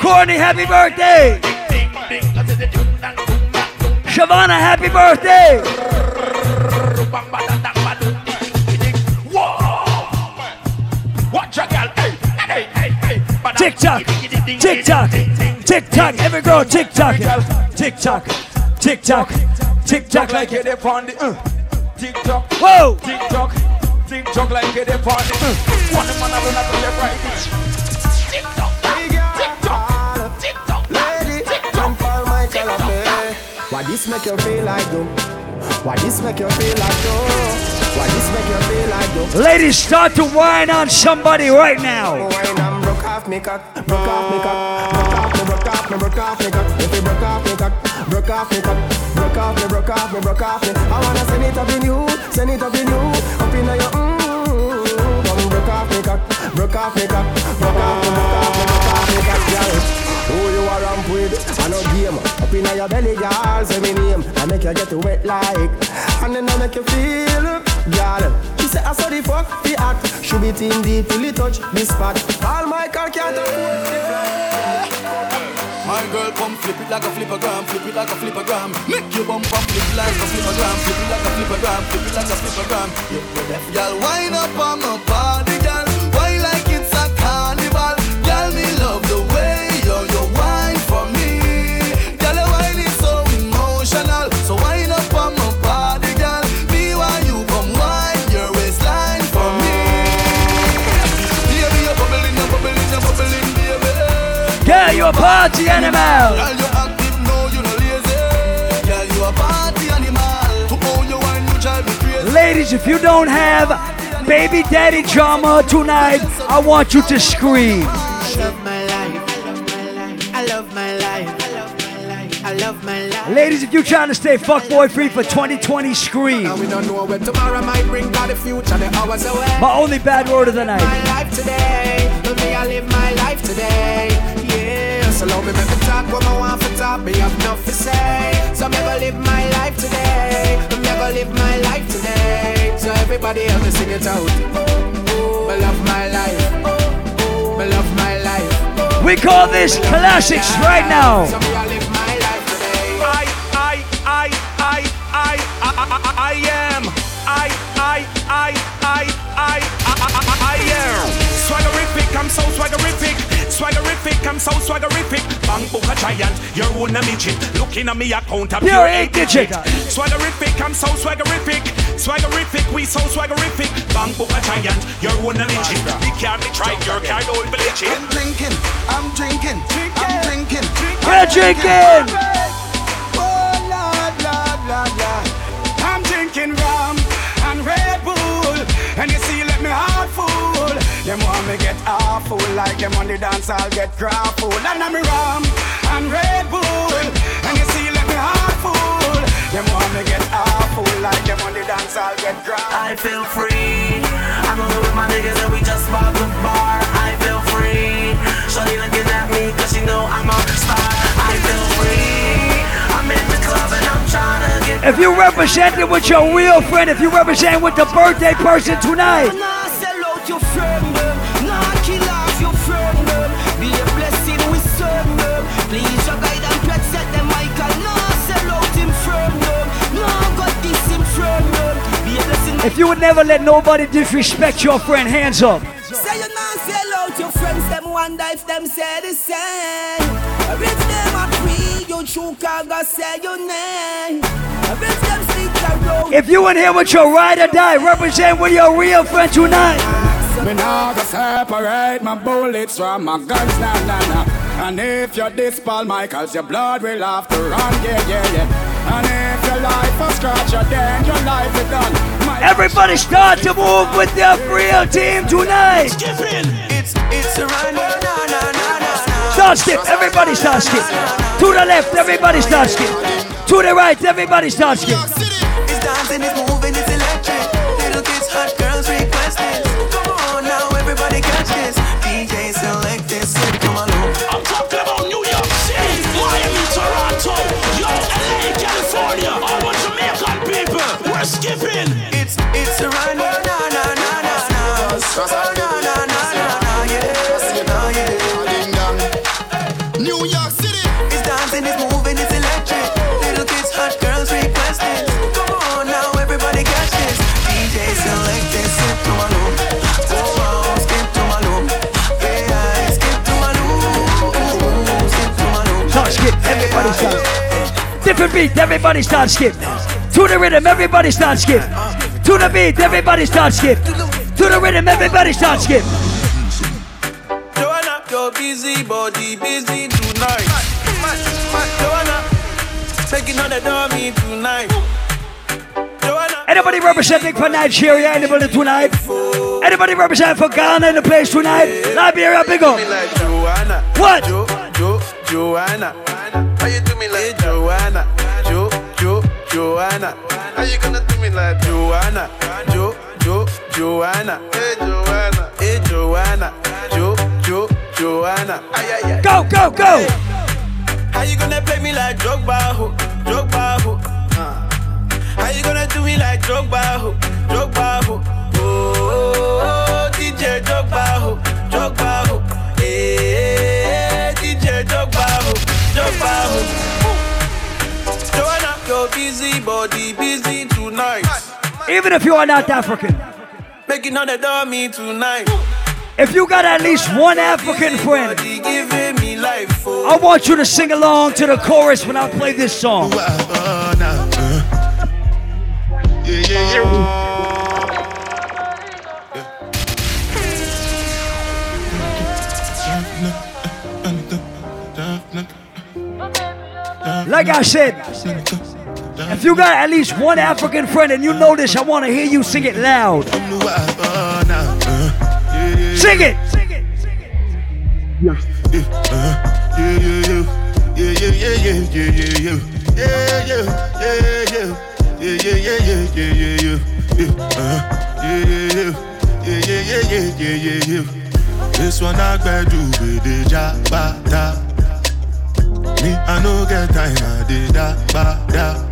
Courtney, happy birthday. Shavana, happy birthday. Watch a girl, hey, hey, hey, hey Tick tock, tick tock, tick tock. Every girl, tick tock, tick tock, tick tock, tick tock like it upon the. Tick tock, Whoa. tick tock, tick tock like it upon the uh. One man I run up to your right Tick tock. Why this make you feel like though? Why this make you feel like though? Why this make you feel like though? Ladies, start to whine on somebody right now. Wine and broke off me cock, broke off me cock, broke off me, broke off me, broke off me cock. If you broke off me cock, broke off me cock, broke off me, broke off me, broke off me. I wanna send it up in you, send it up in you, up in your me cock, broke off me cock, broke off broke off broke off me cock, girl. Who you are ramp with? I know game. Up in your belly, girl, say me name. I make you get wet like, and then I make you feel, girl. She say I saw the fuck, the act. Should be team deep till it touch this spot. All my car can't My girl come flip it like a flippergram, flip it like a flippergram. Make your bump up, flip like a flippergram, flip it like a flippergram, flip it like a flippergram. Girl, wind up on my body, Girl, you a party animal. Girl, you active, no, you no lazy. Girl, you a party animal. To own your wine, you drive me crazy. Ladies, if you don't have baby daddy drama tonight, I want you to scream. I love my life. I love my life. I love my life. I love my life. Ladies, if you're trying to stay fuckboy free for 2020, scream. We don't know when tomorrow might bring, but the future, the hours away. My only bad word of the My night. life today, let me I live my life today. Yeah, so love me, make me talk what I want for talk, me have enough to say. So me go live my life today, me go live my life today. So everybody help me sing it out. Me love my life, me love my life. We call this classics right now. So me I live my life today. I, I, I, I, I, I, I, I am. I, I, I, I, I, I, I, I am. Swaggerific, I'm so swaggerific. Swaggerific. I'm so swaggerific. Bank book a giant, your own a midget. Looking at me account, a Pure pure eight eight digit. digit. Swaggerific, I'm so swaggerific. Swaggerific, we so swaggerific. Bank book a giant, your own a midget. The car me try, your car don't believe it. I'm drinking, I'm drinking, I'm drinking. We're drinking. Me get awful like them on the dance, I'll get grappled. And I'm rum and Red Bull. And you see, let me heart full. Them want me get awful like them on the dance, I'll get grappled. I feel free. I'm alone with my niggas and we just bought the bar. I feel free. Shorty looking at me cause she know I'm a star. I feel free. I'm in the club and I'm trying to get If you representing with your real friend, if you represent with the birthday person tonight, if you would never let nobody disrespect your friend, hands up. Say you not sell out your friends, them wonder if them say the same. Or if them agree, you true can't say your name. Or if them stick around. If you in here with your ride or die, represent with your real friend tonight. Me nah go separate my bullets from my guns, nah, nah, nah. And if you're this Paul Michaels, your blood will have to run, yeah, yeah, yeah. And if your life was scratch, then your life is done. My Everybody start to move with your real team tonight. It's it's a run. Start skip, everybody start skip. To the left, everybody start skip. To the right, everybody start skip. Everybody start. Different beat, everybody start skip. To the rhythm, everybody start skip. To the beat, everybody start skip. To the rhythm, everybody start skip. Joanna, your busy body busy tonight. Joanna, taking on the dummy tonight. Anybody representing for Nigeria? Anybody tonight? Anybody representing for Ghana in the place tonight? Liberia, big up. What? Jo, Jo, Joanna. Joanna? Jo, Jo, Joanna. How you gonna do me like Joanna? Jo, Jo, Joanna. Hey Joanna. Hey Joanna. Jo, Jo, Joanna. Ay, ay, ay. Go, go, go. How you gonna play me like Drogba, ho? Drogba, ho? Uh. How you gonna do me like Drogba, ho? Drogba, ho? Oh, DJ Drogba, ho? Drogba, ho? Your busy body busy tonight. Even if you are not African, Making on the dummy tonight. if you got at least one African friend, Body giving me life. I want you to sing along to the chorus when I play this song. Like I said, if you got at least one African friend and you know this, I want to hear you sing it loud. Sing it! Sing it! Sing it! This one I do with the Me I no get time I did that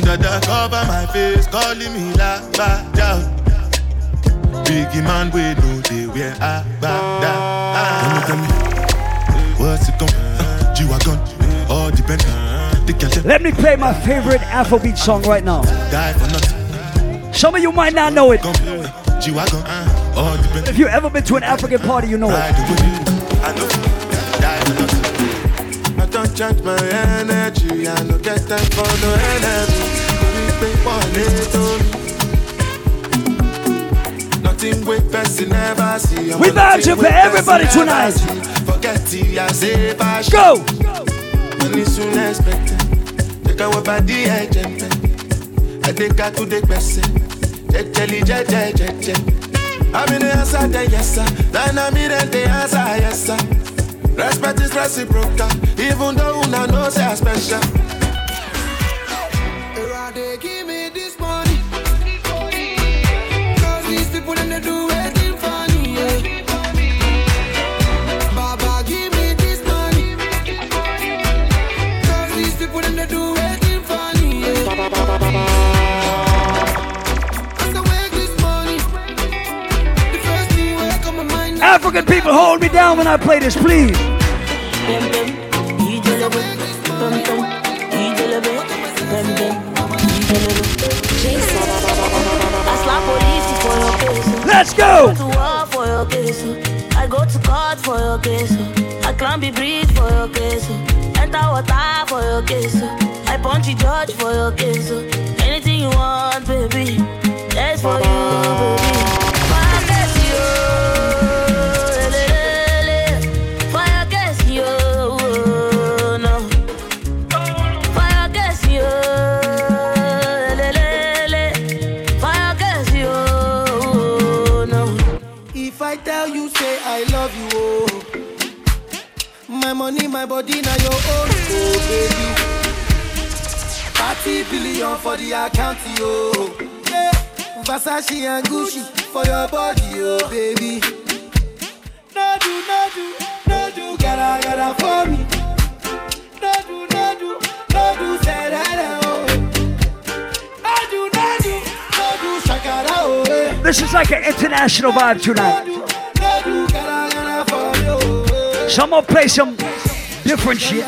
Dada cover my face, calling me la, ba, da. Biggie man, we know they wear a, ba, da. Ah. Tell me, tell me, what's it gon' uh, G-Wagon, all depend. Let me play my favorite Afrobeat song right now. die for nothing. Some of you might not know it. Depend. If you ever been to an African party, you know it. Don't charge my energy, I no get time for no enemy. Only pay for little. Nothing with person never see. I'm We for everybody tonight. Forget it, I say bash. Go! Money soon expected. Take our body, I jump. I take her to the person. Jejeli, jeje, jeje. I'm in the answer, yes sir. Then I'm in the answer, yes sir. Respect is reciprocal, even though una know say I special. They give me this money. Cause these people them they do African people, hold me down when I play this, please. Let's go. I go to for your case. I court for your case. I climb the bridge for your case. Enter water for your case. I punch the judge for your case. Anything you want, baby. That's for you, baby. My body, now your own, oh baby. 30 billion for the account, yo. Yeah. Versace and Gucci for your body, oh baby. No do, no do, no do, gotta, gotta for me. No do, no do, no do, say that, oh. No do, no do, no do, shakara, oh. eh. This is like an international vibe tonight. No do, gotta, gotta for me, oh. So I'm gonna play some different shit.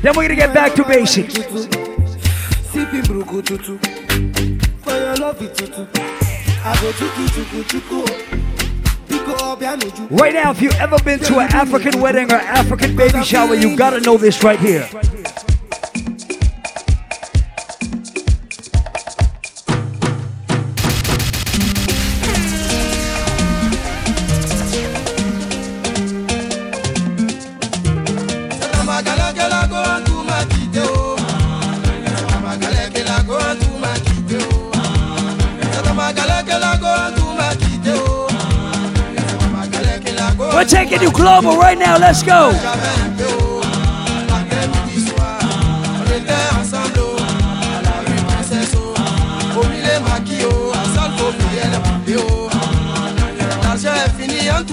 Then we're gonna get back to basics. Right now, if you've ever been to an African wedding or African baby shower, you gotta know this right here. Taking you global right now. Let's go. L'argent est fini, en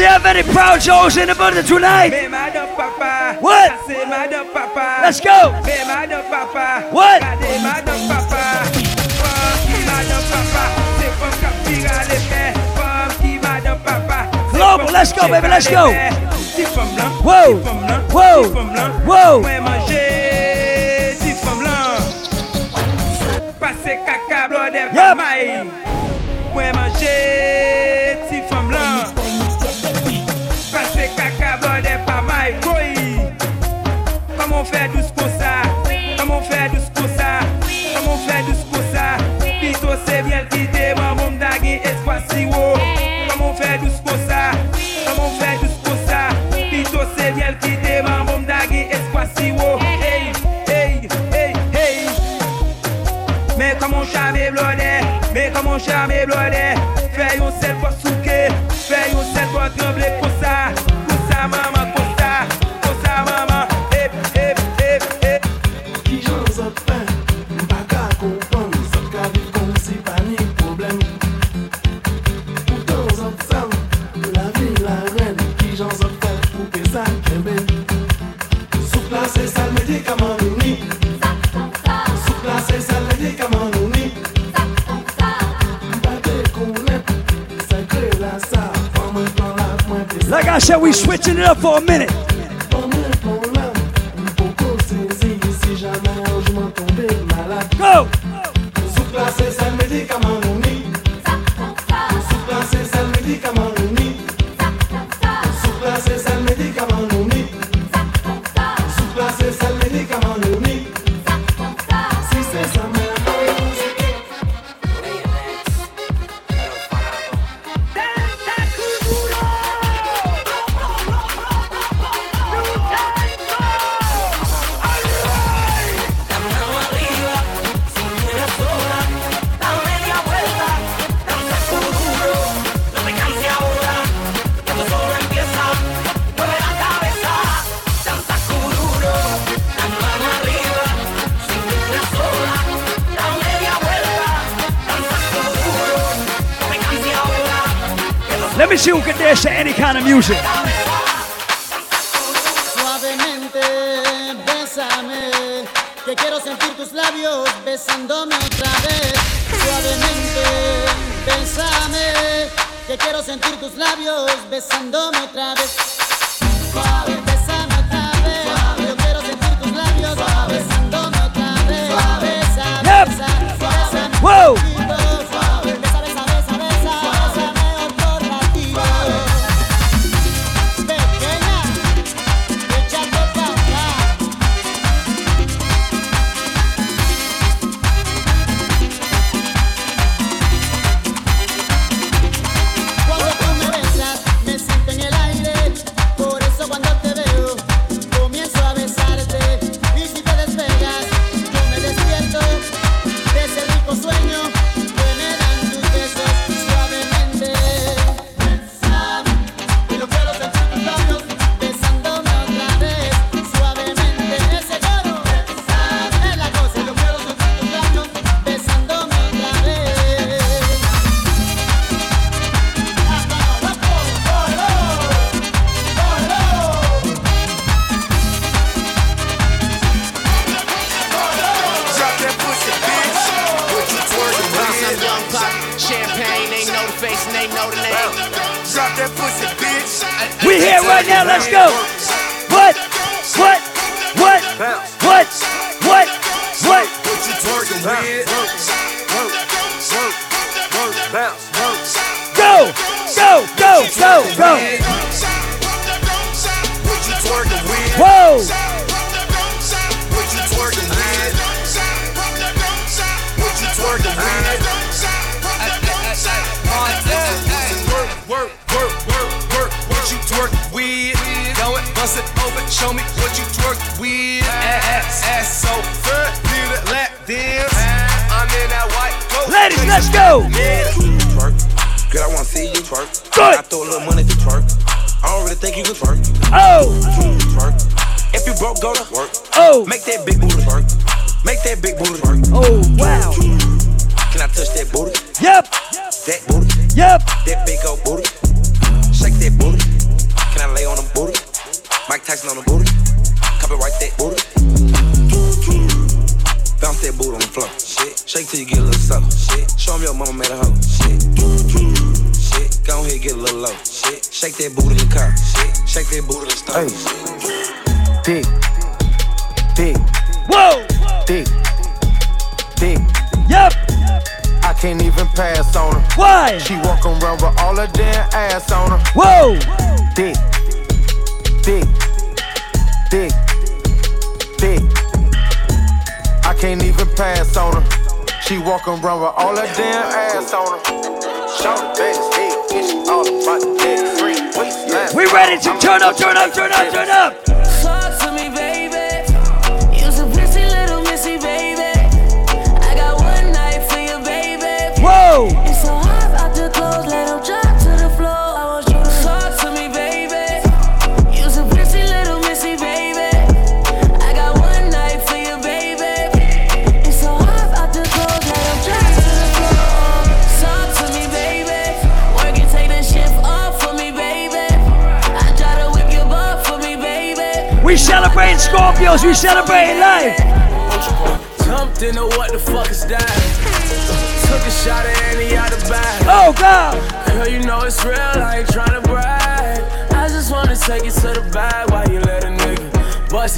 We have any proud shows in the building tonight? What? Let's go. What? Global, let's go, baby, let's go. Whoa, whoa, whoa. Pase kaka blode pa Yep. Mais comment it up for a minute.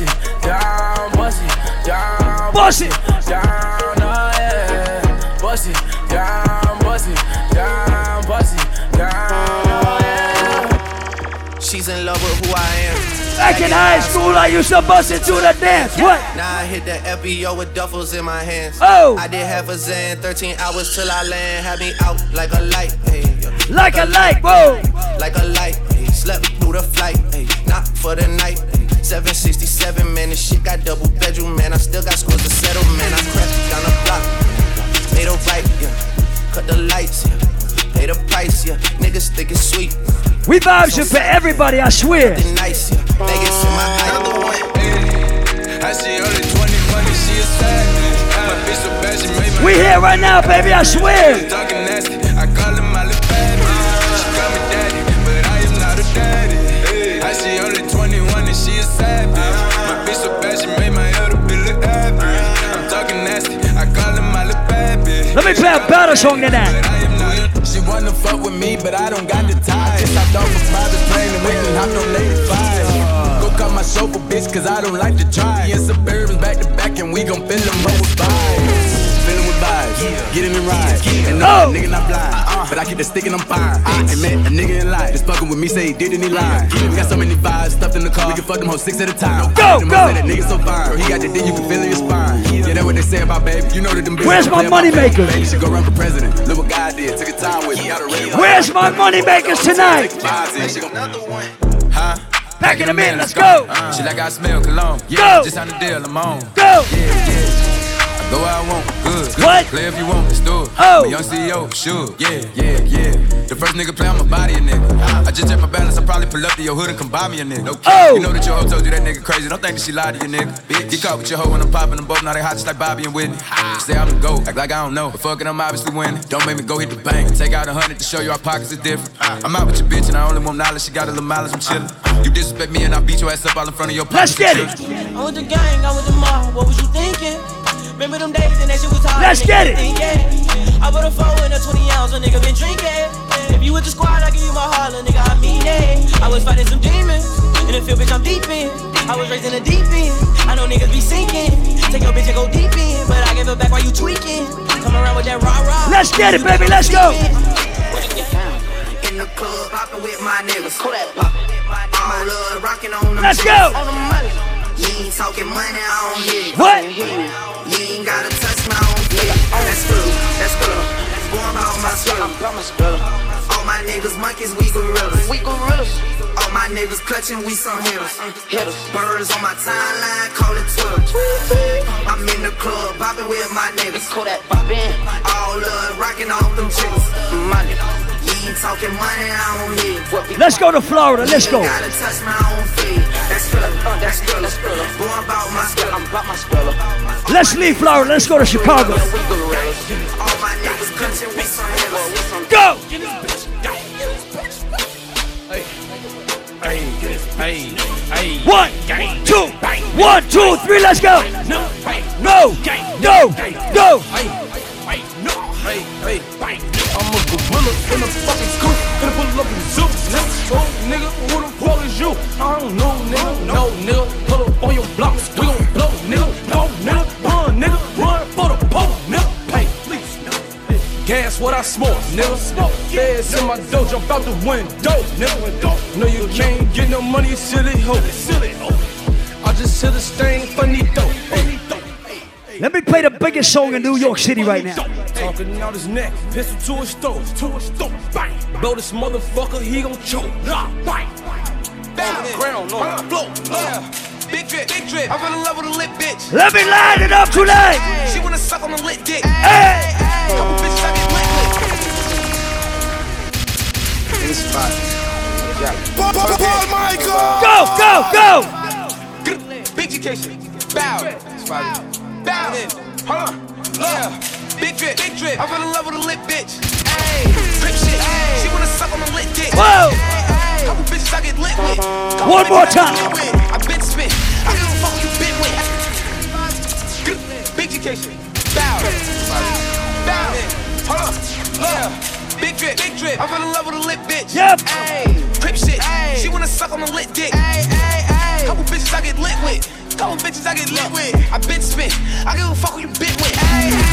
It down, bust it down, bust it down, oh yeah. Bust it down, bust it down, bust it down, oh yeah. She's in love with who I am. Back in high school, I used to bust it to the dance. What? Now I hit the FBO with duffels in my hands. Oh. I did half a Zan, 13 hours till I land. Had me out like a light, hey. Like a light, whoa. Like a light, hey. Slept through the flight, hey. Not for the night, hey. 767, man. This shit got double bedroom, man. I still got scores to settle, man. I crept down the block, made a right, yeah. Cut the lights, yeah. Pay the price, yeah. Niggas think it's sweet. We vibes you for everybody, I swear. Nice, yeah. Vegas in my Another one. I see only 20 money, she a savage. My bitch so bad, she made my We here right now, baby, I swear. Let me play a battle song tonight. She wanna fuck with me, but I don't got the time. Private plane and on 85. Go call my bitch, cause I don't like to Suburbans back to back, and we gon' fill them up with vibes. Get in and ride. And no, Oh. nigga not blind, but I keep the stick and I'm fine. I met a nigga in life, just fucking with me, say he did and he lied. We got so many vibes stuffed in the car, we can fuck them hoes six at a time. Go, Them go. that nigga so fine, Girl, he got the dick, you can feel in your spine. Yeah, that's what they say about baby. You know that them bitches Where's my play about money baby. should go run for president. Look what God did, took his time with me. Got a ring. Where's my money makers tonight? Huh? Back in a minute, let's go. Uh, she like I smell cologne. Yeah, Go. just on the deal, I'm on. Go. Yeah, yeah. I go where I want, good. good. What? Play if you want, let's do it. Oh. I'm a young CEO, sure. Yeah, yeah, yeah. The first nigga play, I'ma body a nigga. I just check my balance, I probably pull up to your hood and come buy me a nigga. Okay. Oh. You know that your hoe told you that nigga crazy. Don't think that she lied to you, nigga. Bitch. Get caught with your hoe when I'm popping them both. Now they hot just like Bobby and Whitney. Say I'm the GOAT, act like I don't know. But fuck it, I'm obviously winning. Don't make me go hit the bank. Take out a hundred to show you our pockets are different. I'm out with your bitch and I only want knowledge. She got a little mileage, I'm chillin'. You disrespect me and I beat your ass up all in front of your Let's get it. I'm with the gang, I'm with the mob. What was you thinking? Remember them days and that shit was hard. Let's nigga, get it. yeah. I put a four in a 20 ounce, a nigga been drinking. If you with the squad, I give you my heart, little nigga, I mean it. I was fighting some demons. In the field, bitch, I'm deep in. I was raised in the deep end. I know niggas be sinking. Take your bitch and go deep in. But I give it back while you tweaking. Come around with that rah rah. Let's get it, baby, let's go. In the club, hopping with my niggas. All love, rocking on them. Let's go. On the money. You ain't talking money, I don't hear you. What? You ain't gotta touch my own feet. That's good, that's good. Going about my skill. All my niggas monkeys, we gorillas. We gorillas. All my niggas clutching, we some hitters. Mm, hitters. Birds on my timeline, call it Twitter. I'm in the club, bopping with my niggas. Call that bopping. All love, rocking off them chicks. Money. You talking money, I don't hear. Let's go to Florida, let's go. Gotta touch my own feet. That's good, uh, that's good. Going about my skill, I'm about my skill. Let's leave Florida, let's go to Chicago. All my niggas clutching, we some hitters. Go! One, two, one, two, three, let's go. No, no, no, no. I'm a gorilla in a fucking coop. Finna pull up in zoo. Nigga, oh, nigga, who the fuck is you? I don't know, nigga. No, nigga. Pull up on your blocks. We gon' blow, nigga. Go, nigga. Run, nigga. Run for the pole, nigga. Hey, please. Gas what I smoke, nigga. Feds in my dough, jump out the window, nigga. No, you can't get no money, silly hoe. Silly hoe. I just hit a stain, funny. Hey. Let me play the biggest song in New York City right now. Talking out his neck, pistol to his throat, to his throat, bang. Blow this motherfucker, he gon' choke, nah, bang. Down the ground, on the floor. Big drip, big drip. I fell in love with a lit bitch. Let me line it up tonight. She wanna suck on a lit dick. Hey. Couple bitches I get lit with. This spot. Paul Michael! Go, go, go! Big education. Bow. Bow. Bow. Hold on. Yeah. Big drip, big drip. I fell in love with a lit bitch. Ayy. Drip shit. She wanna suck on a lit dick. Whoa. Couple bitches I get lit with. Couple One more bitches I time. get lit with. I been spit. I give a fuck you been with. Big education. Bow. Bow. Hold on. Yeah. Big drip, big drip. I fell in love with a lit bitch. Yep. Ayy. Crip shit. Ayy. She wanna suck on a lit dick. Ayy, ayy, ayy. Couple bitches I get lit with. Couple bitches I get lit with. I been spit. I give a fuck who you bit with. Ayy, ayy, ayy.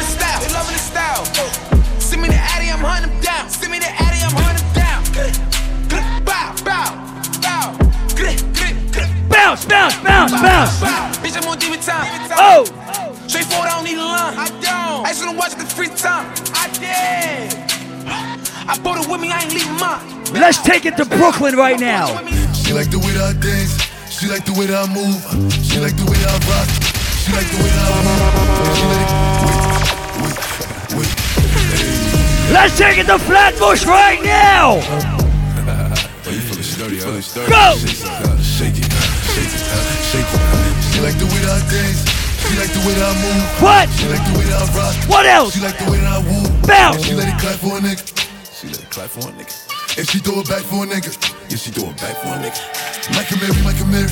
Style. They loving the style. They loving the style. Send me the Addy, I'm hunting them down. Send me the Addy, I'm hunting them down. Bow, bow, bow. Bounce, bounce, bounce, bounce. Bitch, I'm on demon time. Oh. Straightforward, I don't need a line. I don't. I just wanna watch the free time. I did. I bought it with me, I ain't leaving mine. Let's take it to Brooklyn right now. She like the way that I dance. She like the way that I move. She like the way that I rock. She like the way that I move. Let's take it to Flatbush right now. You feeling sturdy, huh? Sturdy. Go. She like the way that I dance. She like the way that I move. What? She like the way that I rock. What else? She like the way that I woo. Bounce. She let it clap for a nigga. She let it clap for a nigga. And she throw it back for a nigga. Yeah, she throw it back for a nigga. Michael Mary, Michael Mary.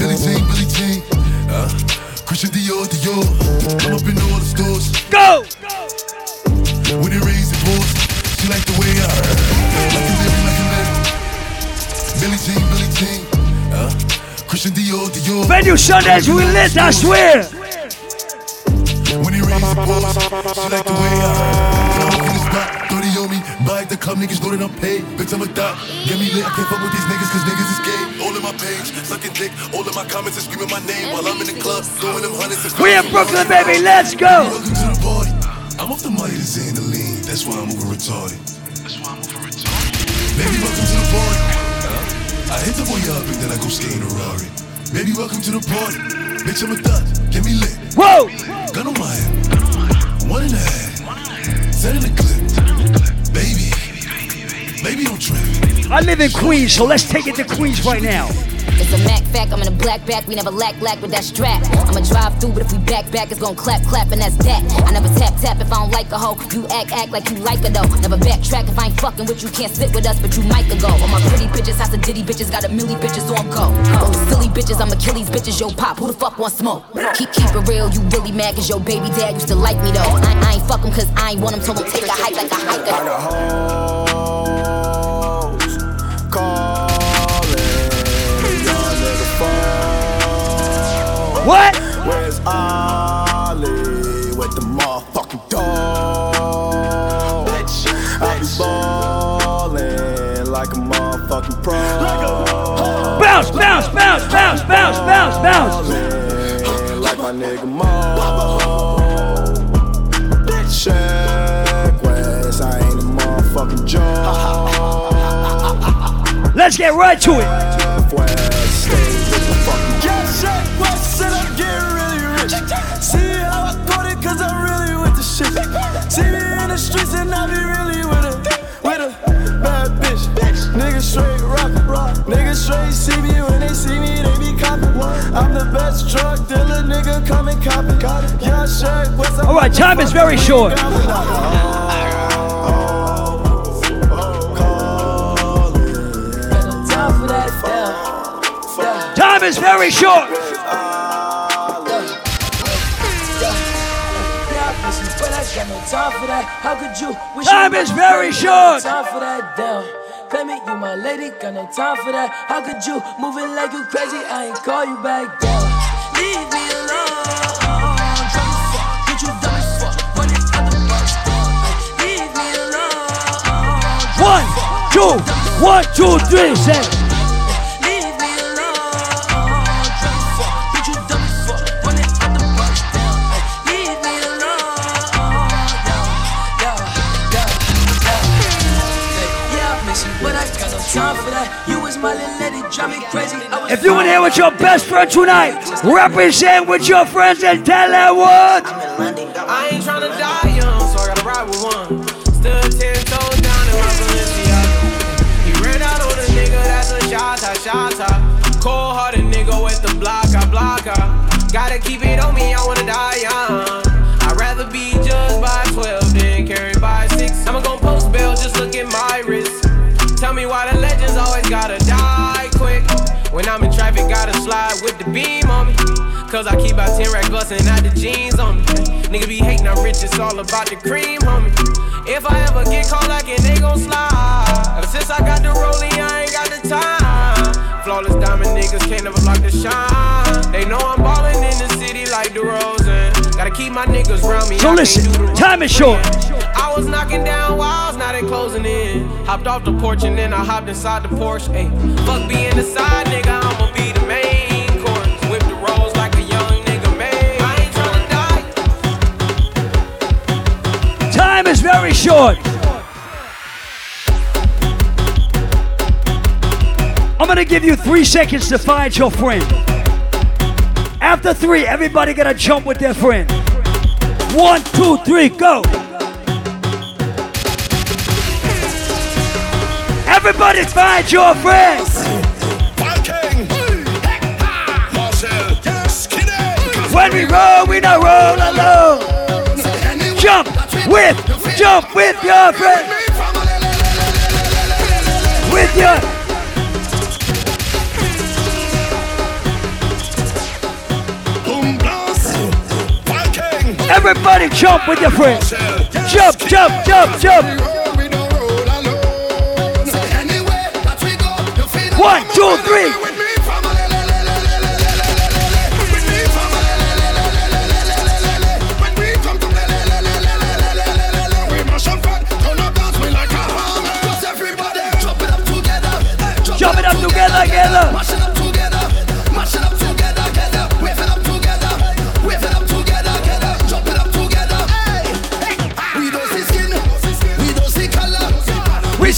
Billie Jean, Billie Jean. Uh, Christian Dior, Dior. I'm up in all the stores. Go. When it rains, it pours. She like the way I. Michael Mary, Michael Mary. Billie Jean, Billie Jean. Uh, Christian Dior, Dior. Venu Sundays, we lit, I swear. When it rains, it pours. She like the way I. Walk in the spot, 30 on me. Buy the club, niggas know that I'm paid. Bitch, I'm a thot. Get me lit, I can't fuck with these niggas, cause niggas is gay. All in my page, sucking dick. All in my comments and screaming my name while I'm in the club. Throwing them hundreds We in Brooklyn, baby, let's go. Welcome to the party. I'm off the money to Xandaline. That's why I'm moving retarded. That's why I'm moving retarded. Baby, welcome to the party. I hit the boy up and then I go skate in a Rari. Baby, welcome to the party. Bitch, I'm a thot. Get me lit. Whoa. Gun on my head. One and a half. Set in the clip. Baby. Baby, don't trip. I live in Queens, so let's take it to Queens right now. It's a Mac fact, I'm in a black back, we never lack lack with that strap. I'ma drive through, but if we back back, it's gon' clap clap, and that's that. I never tap tap if I don't like a hoe. You act act like you like her though. Never backtrack if I ain't fucking with you, can't sit with us, but you might go. All my pretty bitches, house of ditty bitches, got a milli bitches on go. Oh, silly bitches, I'm Achilles bitches, yo pop, who the fuck wants smoke? Keep keep it real, you really mad cause your baby dad used to like me though. I, I ain't fuck him cause I ain't want him, so I'll take a hike like a hiker. What? Where's Ollie with the motherfucking dog? I be ballin' like a motherfucking pro. Bounce, bounce, bounce, bounce, bounce, bounce, bounce. Ballin' Like my nigga Mo. Check West, I ain't a motherfucking joke. Let's get right to it. In the streets and I be really with a, with a bad bitch. Niggas straight rock, niggas straight see me when they see me, they be copping. I'm the best drug dealer, nigga, come and cop it. Yeah, check West, All right, time is very short. Time is very short. Time for that. How could you wish Time you is very short. Time for that, damn. Claim it, you my lady, got no time for that. How could you moving like you crazy? I ain't call you back down. Leave me alone. Drunk as fuck, get you dumb as fuck. When it's at the bus stop. Leave me alone. One, two, one, two, three, seven. Was If you in here with your best friend tonight, represent with your friends and tell them what. I ain't tryna die young, so I gotta ride with one. Stood ten toes down in my Balenciaga. He ran out on a nigga, that's a shot, shot, Cold hearted nigga with the block, I block, I. Gotta keep it on me, I wanna die young. Slide with the beam on me. Cause I keep out 10 rack bustin' out the jeans on me. Nigga be hating, I'm rich, it's all about the cream, homie. If I ever get caught like it, they gon' slide. Since I got the rolling, I ain't got the time. Flawless diamond niggas can't never block the shine. They know I'm ballin' in the city like the DeRozan. Gotta keep my niggas round me. So I listen, time is short. I was knocking down walls, now they closing in. Hopped off the porch and then I hopped inside the Porsche. Ayy, fuck being the side nigga, I'ma be very short. I'm gonna give you three seconds to find your friend. After three, everybody gonna jump with their friend. One, two, three, go. Everybody find your friend. When we roll, we don't roll alone. Jump with, jump with your friend. With your. Everybody jump with your friend. Jump, jump, jump, jump. One, two, three.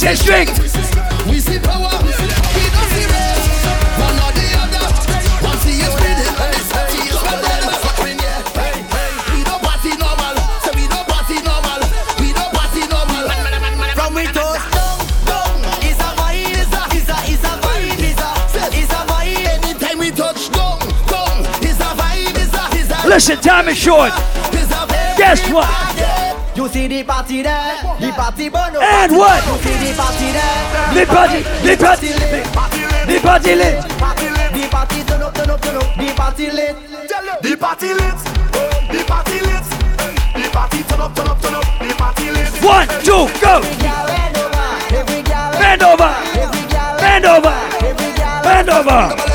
Say strict. We see power. We don't see race. One or the other. One see is winning. See is winning. We don't party normal. So we don't party normal. We don't party normal. From we toast down, down. Is a vibe. Is a, is a, is a vibe. Is a, is a vibe. Anytime we touch down, down. Is a vibe. Is a, is a. Listen, time is short. Guess what? See the party there, the party up. And what? You see the party there. The party, the party, the party lit. The party turn up, turn up, turn up. The party lit. The party lit. The party lit. The party turn up, turn up, turn up. The party lit. One, two, go. Bend over. Bend over. Bend over.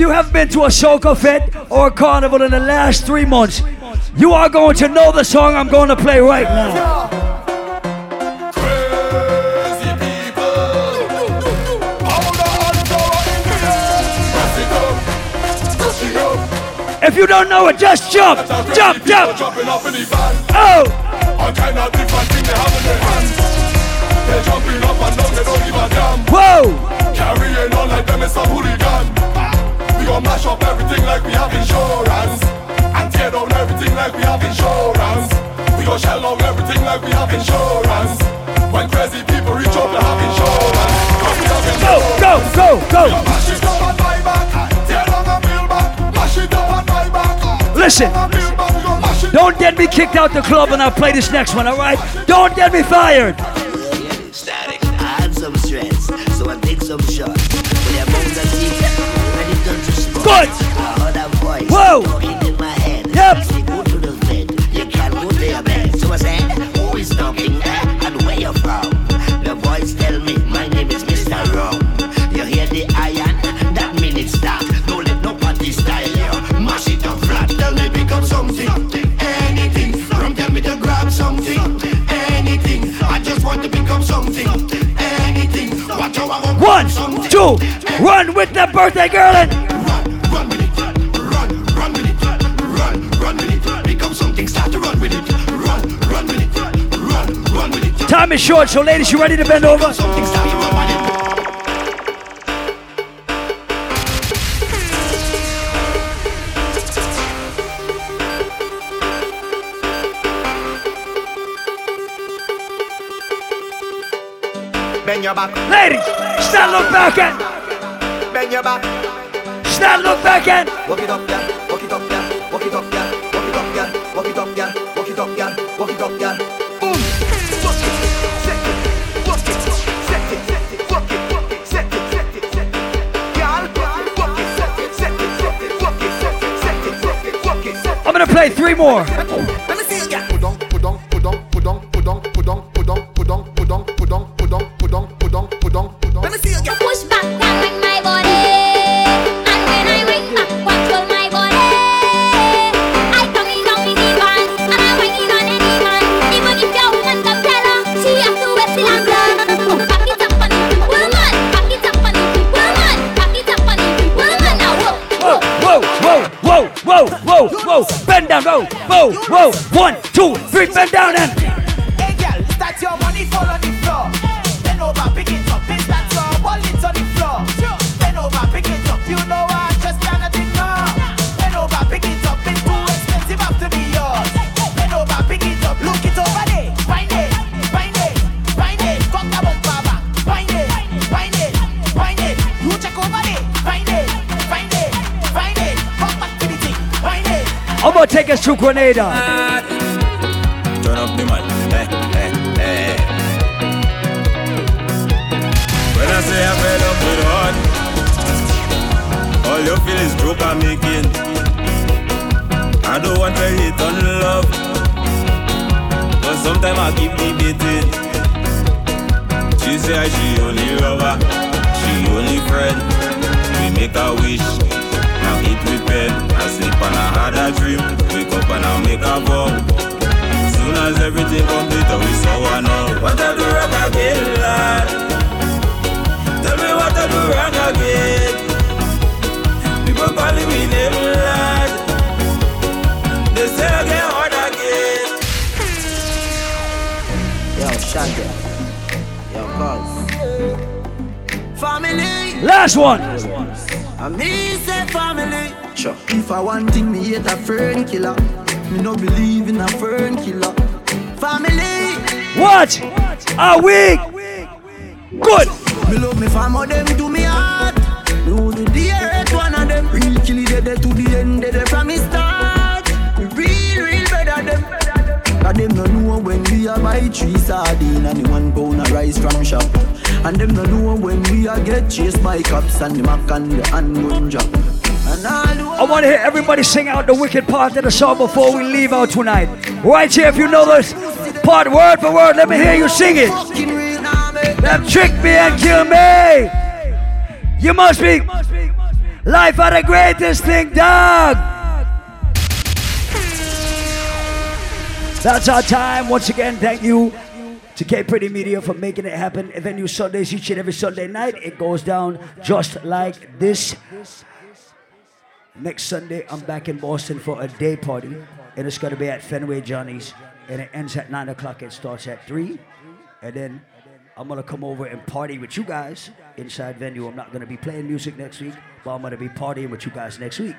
You have been to a soca fete or a carnival in the last three months, you are going to know the song I'm going to play right now. If you don't know it, just jump, jump, jump. Jumping up in the van. Oh, All kind of different thing they have in their hands. They're jumping up and down, they don't give a damn. whoa. Carrying on like them is a hooligan. Gon' mash up everything like we have insurance. And tear down everything like we have insurance. We gon' shell out everything like we have insurance. When crazy people reach up, they have insurance. 'Cause we have Go, go, go, go. Mash it up and buy back. Tear down and build back. Mash it up and buy back. Listen, don't get me kicked out the club and I'll play this next one, all right? Don't get me fired. Good. Whoa. Yep. So I said, who is talking and where you from? The voice tell me, my name is Mr. Rum. You hear the iron? That mean it start. Don't let nobody style you. Mash it up flat. Tell me up something. Anything. Rum tell me to grab something. Anything. I just want to up something. Anything. One, two, run with the birthday girl and time is short, so ladies, you ready to bend over? Bend your back. Ladies, stand look back and bend your back. Stand look back and walk it up, yeah, walk it up, yeah, walk it up, yeah, walk it up, yeah, walk it up, yeah, walk it up, yeah, walk it up, yeah. Gonna play three more. Whoa, whoa. One, two, three, bend down and. Gonna take us to Grenada. Turn up the man. When I say I'm fed up with heart, all you feel is joke I'm making. I don't want to hate on love, but sometimes I keep debating. She say she only lover, she only friend. We make a wish, and I had a dream, wake up and I make a vow. Soon as everything complete, we saw one now. What I do wrong again, lad? Tell me what I do wrong again. People calling me name, lad. They say I get hard again. Yo, Shaggy. Yo, cuz. Family. Last one. I me say family. I want thing, me hate a fern killer. Me no believe in a fern killer. Family. What? Are we? Good. Me love me family, them to me heart. Me only the earth one of them. Real kill it dead to the end, dead from me start. Me real, real better them. Cause them no know when we a buy three sardine and the one pound of rice from shop. And them no know when we a get chased by cops and the mac and the handgun drop. Want to hear everybody sing out the wicked part of the song before we leave out tonight. Right here, if you know this part word for word, let me hear you sing it. Them trick me and kill me. You must be life are the greatest thing, dog. That's our time. Once again, thank you to K Pretty Media for making it happen. Venu Sundays each and every Sunday night. It goes down just like this. Next Sunday, I'm back in Boston for a day party, and it's going to be at Fenway Johnny's, and it ends at 9 o'clock. It starts at 3, and then I'm going to come over and party with you guys inside Venu. I'm not going to be playing music next week, but I'm going to be partying with you guys next week.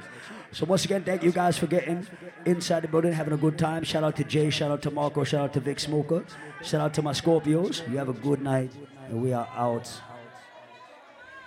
So once again, thank you guys for getting inside the building, having a good time. Shout out to Jay, shout out to Marco, shout out to Vic Smoker, shout out to my Scorpios. You have a good night, and we are out.